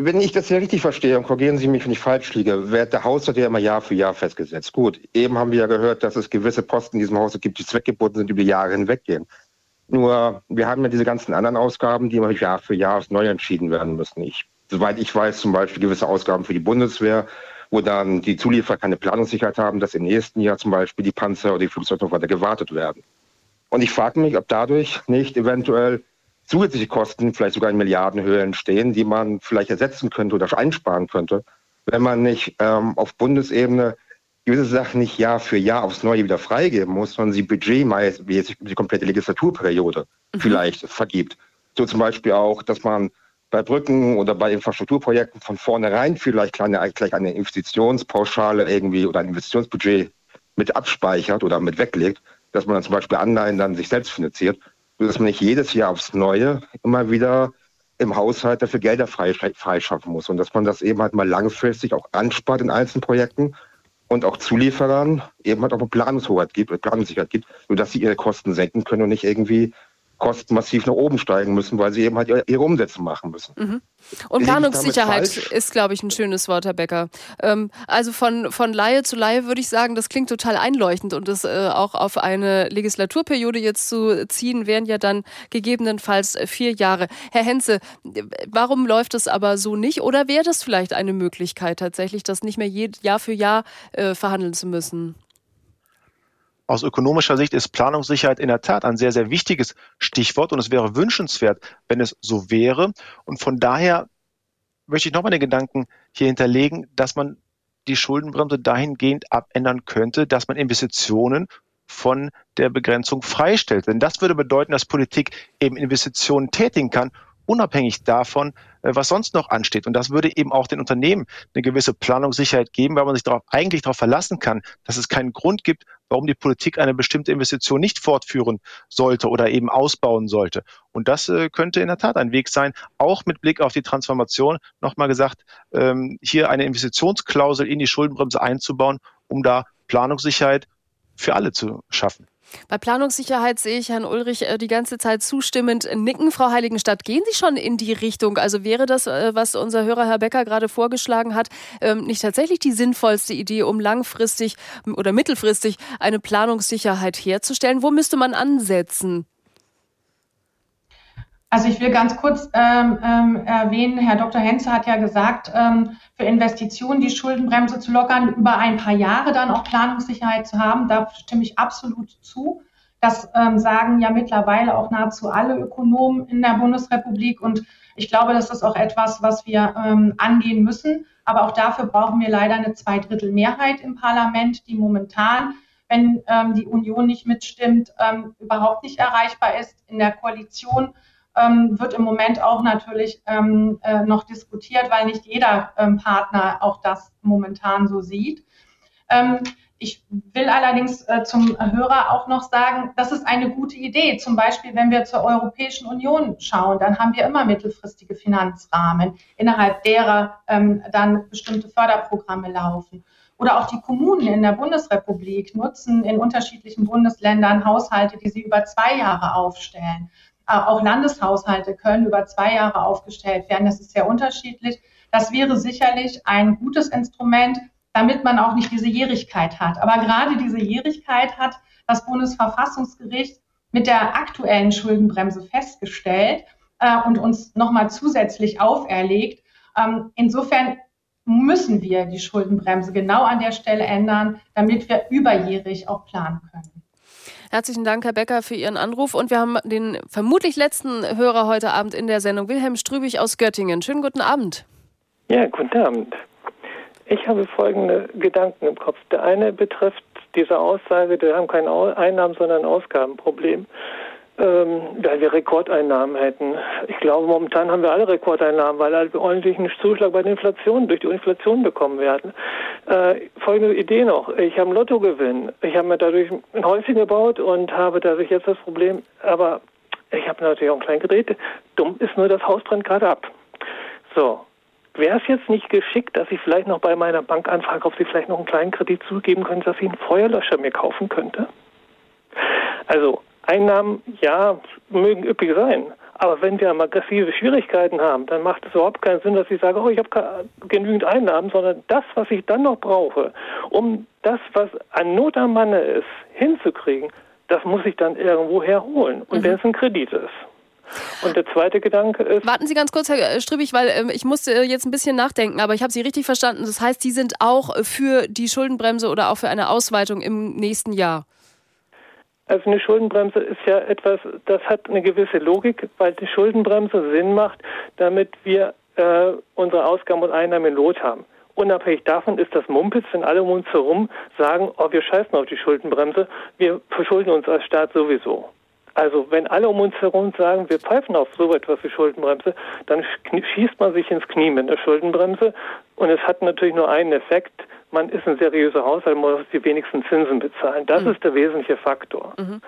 wenn ich das hier richtig verstehe, und korrigieren Sie mich, wenn ich falsch liege, wird der Haushalt ja immer Jahr für Jahr festgesetzt. Gut, eben haben wir ja gehört, dass es gewisse Posten in diesem Haushalt gibt, die zweckgebunden sind, über Jahre hinweggehen. Nur, wir haben ja diese ganzen anderen Ausgaben, die immer Jahr für Jahr neu entschieden werden müssen. Ich, soweit ich weiß, zum Beispiel gewisse Ausgaben für die Bundeswehr, wo dann die Zulieferer keine Planungssicherheit haben, dass im nächsten Jahr zum Beispiel die Panzer oder die Flugzeuge weiter gewartet werden. Und ich frage mich, ob dadurch nicht eventuell zusätzliche Kosten, vielleicht sogar in Milliardenhöhe entstehen, die man vielleicht ersetzen könnte oder einsparen könnte, wenn man nicht ähm, auf Bundesebene gewisse Sachen nicht Jahr für Jahr aufs Neue wieder freigeben muss, sondern sie budgetmäßig die komplette Legislaturperiode mhm. vielleicht vergibt. So zum Beispiel auch, dass man bei Brücken oder bei Infrastrukturprojekten von vornherein vielleicht kleine, gleich eine Investitionspauschale irgendwie oder ein Investitionsbudget mit abspeichert oder mit weglegt, dass man dann zum Beispiel Anleihen dann sich selbst finanziert dass man nicht jedes Jahr aufs Neue immer wieder im Haushalt dafür Gelder freischaffen muss. Und dass man das eben halt mal langfristig auch anspart in einzelnen Projekten und auch Zulieferern eben halt auch eine Planungshoheit gibt, Planungssicherheit gibt, sodass sie ihre Kosten senken können und nicht irgendwie Kosten massiv nach oben steigen müssen, weil sie eben halt ihre Umsätze machen müssen. Mhm. Und Planungssicherheit ist, glaube ich, ein schönes Wort, Herr Becker. Ähm, also von, von Laie zu Laie würde ich sagen, das klingt total einleuchtend und das äh, auch auf eine Legislaturperiode jetzt zu ziehen, wären ja dann gegebenenfalls vier Jahre. Herr Henze, warum läuft das aber so nicht? Oder wäre das vielleicht eine Möglichkeit tatsächlich, das nicht mehr Jahr für Jahr äh, verhandeln zu müssen? Aus ökonomischer Sicht ist Planungssicherheit in der Tat ein sehr, sehr wichtiges Stichwort und es wäre wünschenswert, wenn es so wäre. Und von daher möchte ich nochmal den Gedanken hier hinterlegen, dass man die Schuldenbremse dahingehend abändern könnte, dass man Investitionen von der Begrenzung freistellt. Denn das würde bedeuten, dass Politik eben Investitionen tätigen kann, unabhängig davon, äh, was sonst noch ansteht. Und das würde eben auch den Unternehmen eine gewisse Planungssicherheit geben, weil man sich darauf, eigentlich darauf verlassen kann, dass es keinen Grund gibt, warum die Politik eine bestimmte Investition nicht fortführen sollte oder eben ausbauen sollte. Und das äh, könnte in der Tat ein Weg sein, auch mit Blick auf die Transformation, nochmal gesagt, ähm, hier eine Investitionsklausel in die Schuldenbremse einzubauen, um da Planungssicherheit für alle zu schaffen. Bei Planungssicherheit sehe ich Herrn Ulrich äh, die ganze Zeit zustimmend nicken. Frau Heiligenstadt, gehen Sie schon in die Richtung? Also wäre das, äh, was unser Hörer Herr Becker gerade vorgeschlagen hat, ähm, nicht tatsächlich die sinnvollste Idee, um langfristig oder mittelfristig eine Planungssicherheit herzustellen? Wo müsste man ansetzen? Also ich will ganz kurz ähm, ähm, erwähnen, Herr Dr. Henze hat ja gesagt, ähm, für Investitionen die Schuldenbremse zu lockern, über ein paar Jahre dann auch Planungssicherheit zu haben. Da stimme ich absolut zu. Das ähm, sagen ja mittlerweile auch nahezu alle Ökonomen in der Bundesrepublik. Und ich glaube, das ist auch etwas, was wir ähm, angehen müssen. Aber auch dafür brauchen wir leider eine Zweidrittelmehrheit im Parlament, die momentan, wenn ähm, die Union nicht mitstimmt, ähm, überhaupt nicht erreichbar ist. In der Koalition ähm, wird im Moment auch natürlich ähm, äh, noch diskutiert, weil nicht jeder ähm, Partner auch das momentan so sieht. Ähm, ich will allerdings äh, zum Hörer auch noch sagen, das ist eine gute Idee. Zum Beispiel, wenn wir zur Europäischen Union schauen, dann haben wir immer mittelfristige Finanzrahmen, innerhalb derer ähm, dann bestimmte Förderprogramme laufen. Oder auch die Kommunen in der Bundesrepublik nutzen in unterschiedlichen Bundesländern Haushalte, die sie über zwei Jahre aufstellen. Äh, auch Landeshaushalte können über zwei Jahre aufgestellt werden. Das ist sehr unterschiedlich. Das wäre sicherlich ein gutes Instrument, damit man auch nicht diese Jährigkeit hat. Aber gerade diese Jährigkeit hat das Bundesverfassungsgericht mit der aktuellen Schuldenbremse festgestellt äh, und uns nochmal zusätzlich auferlegt. Ähm, insofern müssen wir die Schuldenbremse genau an der Stelle ändern, damit wir überjährig auch planen können. Herzlichen Dank, Herr Becker, für Ihren Anruf. Und wir haben den vermutlich letzten Hörer heute Abend in der Sendung, Wilhelm Strübig aus Göttingen. Schönen guten Abend. Ja, guten Abend. Ich habe folgende Gedanken im Kopf. Der eine betrifft diese Aussage, wir haben kein Einnahmen, sondern Ausgabenproblem ähm, weil wir Rekordeinnahmen hätten. Ich glaube, momentan haben wir alle Rekordeinnahmen, weil wir ordentlichen Zuschlag bei der Inflation, durch die Inflation bekommen werden. Äh, folgende Idee noch. Ich habe einen Lottogewinn. Ich habe mir dadurch ein Häuschen gebaut und habe dadurch jetzt das Problem, aber ich habe natürlich auch ein kleines Gerät. Dumm ist nur, das Haus brennt gerade ab. So. Wäre es jetzt nicht geschickt, dass ich vielleicht noch bei meiner Bank anfrage, ob sie vielleicht noch einen kleinen Kredit zugeben können, dass ich einen Feuerlöscher mir kaufen könnte? Also Einnahmen, ja, mögen üppig sein. Aber wenn wir massive Schwierigkeiten haben, dann macht es überhaupt keinen Sinn, dass ich sage, oh, ich habe genügend Einnahmen, sondern das, was ich dann noch brauche, um das, was an Not am Manne ist, hinzukriegen, das muss ich dann irgendwo herholen. Und mhm. wenn es ein Kredit ist. Und der zweite Gedanke ist. Warten Sie ganz kurz, Herr Strübig, weil äh, ich musste äh, jetzt ein bisschen nachdenken, aber ich habe Sie richtig verstanden. Das heißt, Sie sind auch für die Schuldenbremse oder auch für eine Ausweitung im nächsten Jahr. Also eine Schuldenbremse ist ja etwas, das hat eine gewisse Logik, weil die Schuldenbremse Sinn macht, damit wir äh, unsere Ausgaben und Einnahmen in Lot haben. Unabhängig davon ist das Mumpitz, wenn alle um uns herum sagen, oh, wir scheißen auf die Schuldenbremse, wir verschulden uns als Staat sowieso. Also wenn alle um uns herum sagen, wir pfeifen auf so etwas wie Schuldenbremse, dann schießt man sich ins Knie mit der Schuldenbremse und es hat natürlich nur einen Effekt, man ist ein seriöser Haushalt, man muss die wenigsten Zinsen bezahlen. Das mhm. ist der wesentliche Faktor. Mhm.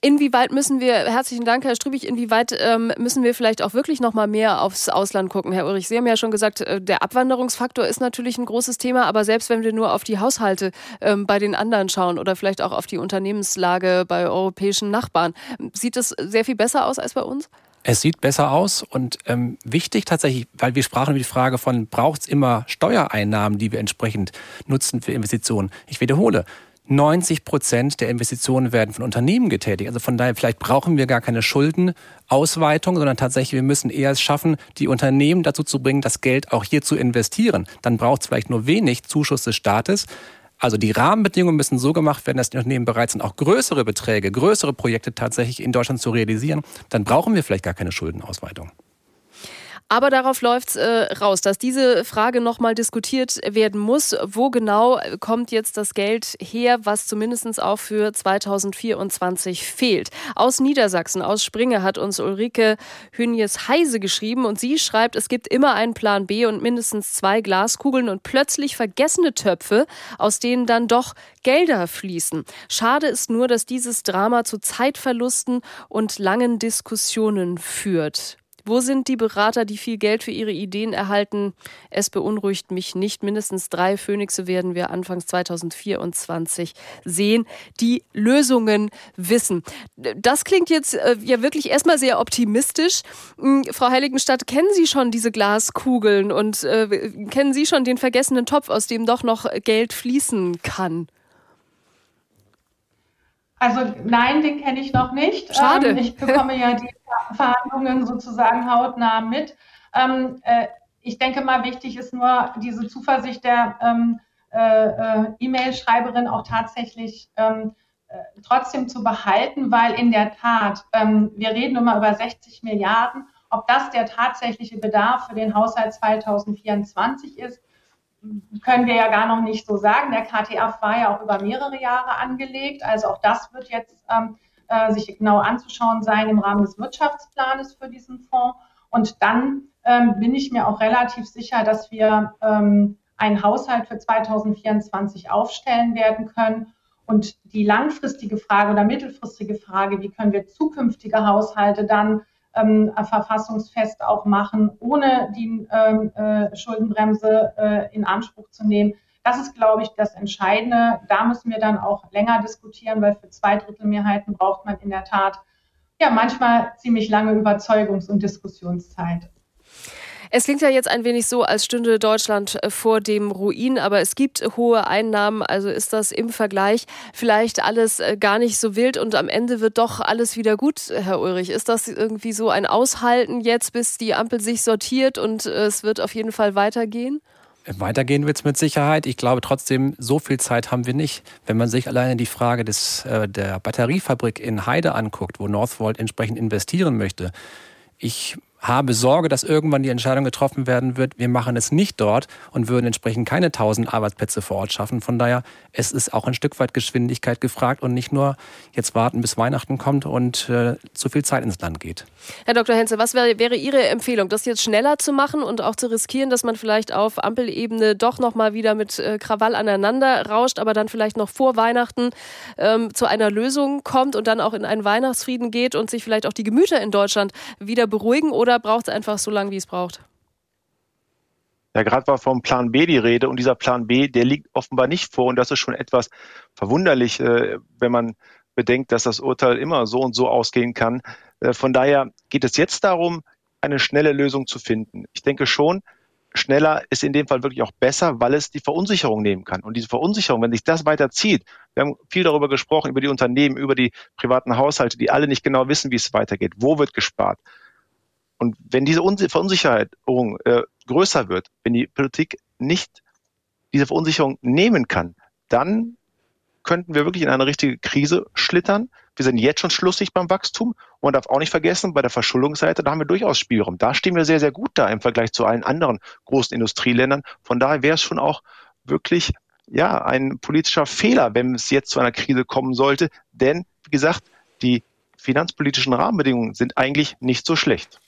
Inwieweit müssen wir, herzlichen Dank, Herr Strübig, inwieweit ähm, müssen wir vielleicht auch wirklich noch mal mehr aufs Ausland gucken? Herr Ulrich, Sie haben ja schon gesagt, äh, der Abwanderungsfaktor ist natürlich ein großes Thema, aber selbst wenn wir nur auf die Haushalte ähm, bei den anderen schauen oder vielleicht auch auf die Unternehmenslage bei europäischen Nachbarn, sieht es sehr viel besser aus als bei uns? Es sieht besser aus und ähm, wichtig tatsächlich, weil wir sprachen über die Frage von, braucht es immer Steuereinnahmen, die wir entsprechend nutzen für Investitionen? Ich wiederhole, 90 Prozent der Investitionen werden von Unternehmen getätigt. Also von daher, vielleicht brauchen wir gar keine Schuldenausweitung, sondern tatsächlich, wir müssen eher es schaffen, die Unternehmen dazu zu bringen, das Geld auch hier zu investieren. Dann braucht es vielleicht nur wenig Zuschuss des Staates. Also die Rahmenbedingungen müssen so gemacht werden, dass die Unternehmen bereit sind, auch größere Beträge, größere Projekte tatsächlich in Deutschland zu realisieren. Dann brauchen wir vielleicht gar keine Schuldenausweitung. Aber darauf läuft es äh, raus, dass diese Frage nochmal diskutiert werden muss. Wo genau kommt jetzt das Geld her, was zumindest auch für 2024 fehlt? Aus Niedersachsen, aus Springe hat uns Ulrike Hünjes-Heise geschrieben und sie schreibt, es gibt immer einen Plan B und mindestens zwei Glaskugeln und plötzlich vergessene Töpfe, aus denen dann doch Gelder fließen. Schade ist nur, dass dieses Drama zu Zeitverlusten und langen Diskussionen führt. Wo sind die Berater, die viel Geld für ihre Ideen erhalten? Es beunruhigt mich nicht. Mindestens drei Phönixe werden wir anfangs 2024 sehen, die Lösungen wissen. Das klingt jetzt äh, ja wirklich erstmal sehr optimistisch. Hm, Frau Heiligenstadt, kennen Sie schon diese Glaskugeln und äh, kennen Sie schon den vergessenen Topf, aus dem doch noch Geld fließen kann? Also nein, den kenne ich noch nicht. Schade. Ähm, ich bekomme ja die Verhandlungen sozusagen hautnah mit. Ähm, äh, ich denke mal, wichtig ist nur diese Zuversicht der ähm, äh, äh, E-Mail-Schreiberin auch tatsächlich ähm, äh, trotzdem zu behalten, weil in der Tat, ähm, wir reden immer über 60 Milliarden, ob das der tatsächliche Bedarf für den Haushalt 2024 ist, können wir ja gar noch nicht so sagen. Der KTF war ja auch über mehrere Jahre angelegt. Also auch das wird jetzt ähm, äh, sich genau anzuschauen sein im Rahmen des Wirtschaftsplanes für diesen Fonds. Und dann ähm, bin ich mir auch relativ sicher, dass wir ähm, einen Haushalt für 2024 aufstellen werden können. Und die langfristige Frage oder mittelfristige Frage, wie können wir zukünftige Haushalte dann ähm, verfassungsfest auch machen, ohne die ähm, äh, Schuldenbremse äh, in Anspruch zu nehmen. Das ist, glaube ich, das Entscheidende. Da müssen wir dann auch länger diskutieren, weil für Zweidrittelmehrheiten braucht man in der Tat ja manchmal ziemlich lange Überzeugungs- und Diskussionszeit. Es klingt ja jetzt ein wenig so, als stünde Deutschland äh, vor dem Ruin, aber es gibt hohe Einnahmen, also ist das im Vergleich vielleicht alles äh, gar nicht so wild und am Ende wird doch alles wieder gut, Herr Ulrich. Ist das irgendwie so ein Aushalten jetzt, bis die Ampel sich sortiert und äh, es wird auf jeden Fall weitergehen? Weitergehen wird es mit Sicherheit. Ich glaube trotzdem, so viel Zeit haben wir nicht. Wenn man sich alleine die Frage des, der Batteriefabrik in Heide anguckt, wo Northvolt entsprechend investieren möchte, ich habe Sorge, dass irgendwann die Entscheidung getroffen werden wird, wir machen es nicht dort und würden entsprechend keine 1000 Arbeitsplätze vor Ort schaffen. Von daher, es ist auch ein Stück weit Geschwindigkeit gefragt und nicht nur jetzt warten, bis Weihnachten kommt und äh, zu viel Zeit ins Land geht. Herr Dr. Henze, was wäre, wäre Ihre Empfehlung, das jetzt schneller zu machen und auch zu riskieren, dass man vielleicht auf Ampelebene doch noch mal wieder mit äh, Krawall aneinander rauscht, aber dann vielleicht noch vor Weihnachten ähm, zu einer Lösung kommt und dann auch in einen Weihnachtsfrieden geht und sich vielleicht auch die Gemüter in Deutschland wieder beruhigen oder braucht es einfach so lange, wie es braucht? Ja, gerade war vom Plan B die Rede und dieser Plan B, der liegt offenbar nicht vor und das ist schon etwas verwunderlich, äh, wenn man bedenkt, dass das Urteil immer so und so ausgehen kann. Äh, von daher geht es jetzt darum, eine schnelle Lösung zu finden. Ich denke schon, schneller ist in dem Fall wirklich auch besser, weil es die Verunsicherung nehmen kann. Und diese Verunsicherung, wenn sich das weiter zieht, wir haben viel darüber gesprochen, über die Unternehmen, über die privaten Haushalte, die alle nicht genau wissen, wie es weitergeht, wo wird gespart. Und wenn diese Verunsicherung äh, größer wird, wenn die Politik nicht diese Verunsicherung nehmen kann, dann könnten wir wirklich in eine richtige Krise schlittern. Wir sind jetzt schon schlussig beim Wachstum. Und man darf auch nicht vergessen, bei der Verschuldungsseite, da haben wir durchaus Spielraum. Da stehen wir sehr, sehr gut da im Vergleich zu allen anderen großen Industrieländern. Von daher wäre es schon auch wirklich, ja, ein politischer Fehler, wenn es jetzt zu einer Krise kommen sollte. Denn, wie gesagt, die finanzpolitischen Rahmenbedingungen sind eigentlich nicht so schlecht.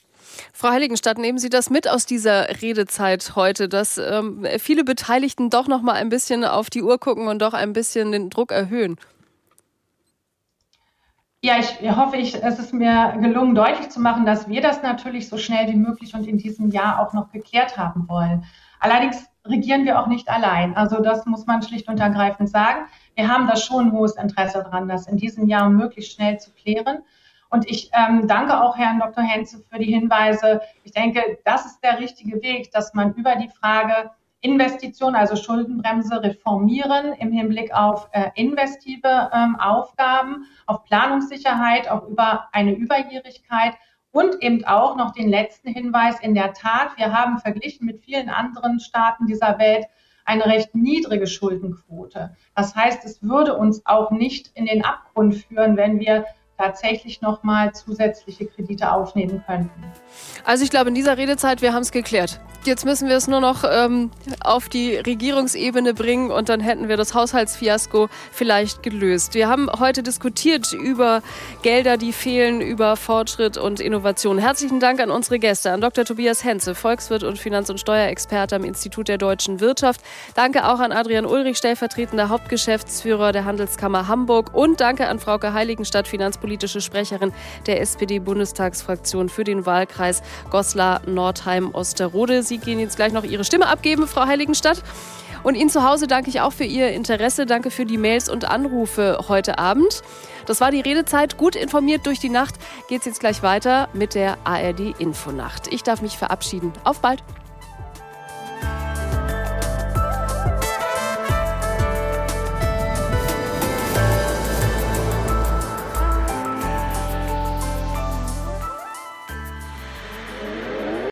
Frau Heiligenstadt, nehmen Sie das mit aus dieser Redezeit heute, dass ähm, viele Beteiligten doch noch mal ein bisschen auf die Uhr gucken und doch ein bisschen den Druck erhöhen? Ja, ich hoffe, ich, es ist mir gelungen, deutlich zu machen, dass wir das natürlich so schnell wie möglich und in diesem Jahr auch noch geklärt haben wollen. Allerdings regieren wir auch nicht allein. Also das muss man schlicht und ergreifend sagen. Wir haben da schon ein hohes Interesse daran, das in diesem Jahr möglichst schnell zu klären. Und ich ähm, danke auch Herrn Dr. Henze für die Hinweise. Ich denke, das ist der richtige Weg, dass man über die Frage Investition, also Schuldenbremse reformieren im Hinblick auf äh, investive ähm, Aufgaben, auf Planungssicherheit, auch über eine Überjährigkeit und eben auch noch den letzten Hinweis in der Tat, wir haben verglichen mit vielen anderen Staaten dieser Welt eine recht niedrige Schuldenquote. Das heißt, es würde uns auch nicht in den Abgrund führen, wenn wir tatsächlich nochmal zusätzliche Kredite aufnehmen könnten. Also ich glaube, in dieser Redezeit, wir haben es geklärt. Jetzt müssen wir es nur noch ähm, auf die Regierungsebene bringen und dann hätten wir das Haushaltsfiasko vielleicht gelöst. Wir haben heute diskutiert über Gelder, die fehlen, über Fortschritt und Innovation. Herzlichen Dank an unsere Gäste, an Dr. Tobias Henze, Volkswirt und Finanz- und Steuerexperte am Institut der deutschen Wirtschaft. Danke auch an Adrian Ulrich, stellvertretender Hauptgeschäftsführer der Handelskammer Hamburg und danke an Frauke Heiligenstadt, finanzpolitische Sprecherin der SPD-Bundestagsfraktion für den Wahlkreis Goslar-Nordheim-Osterode. Sie gehen jetzt gleich noch Ihre Stimme abgeben, Frau Heiligenstadt. Und Ihnen zu Hause danke ich auch für Ihr Interesse. Danke für die Mails und Anrufe heute Abend. Das war die Redezeit. Gut informiert durch die Nacht geht es jetzt gleich weiter mit der ARD Infonacht. Ich darf mich verabschieden. Auf bald.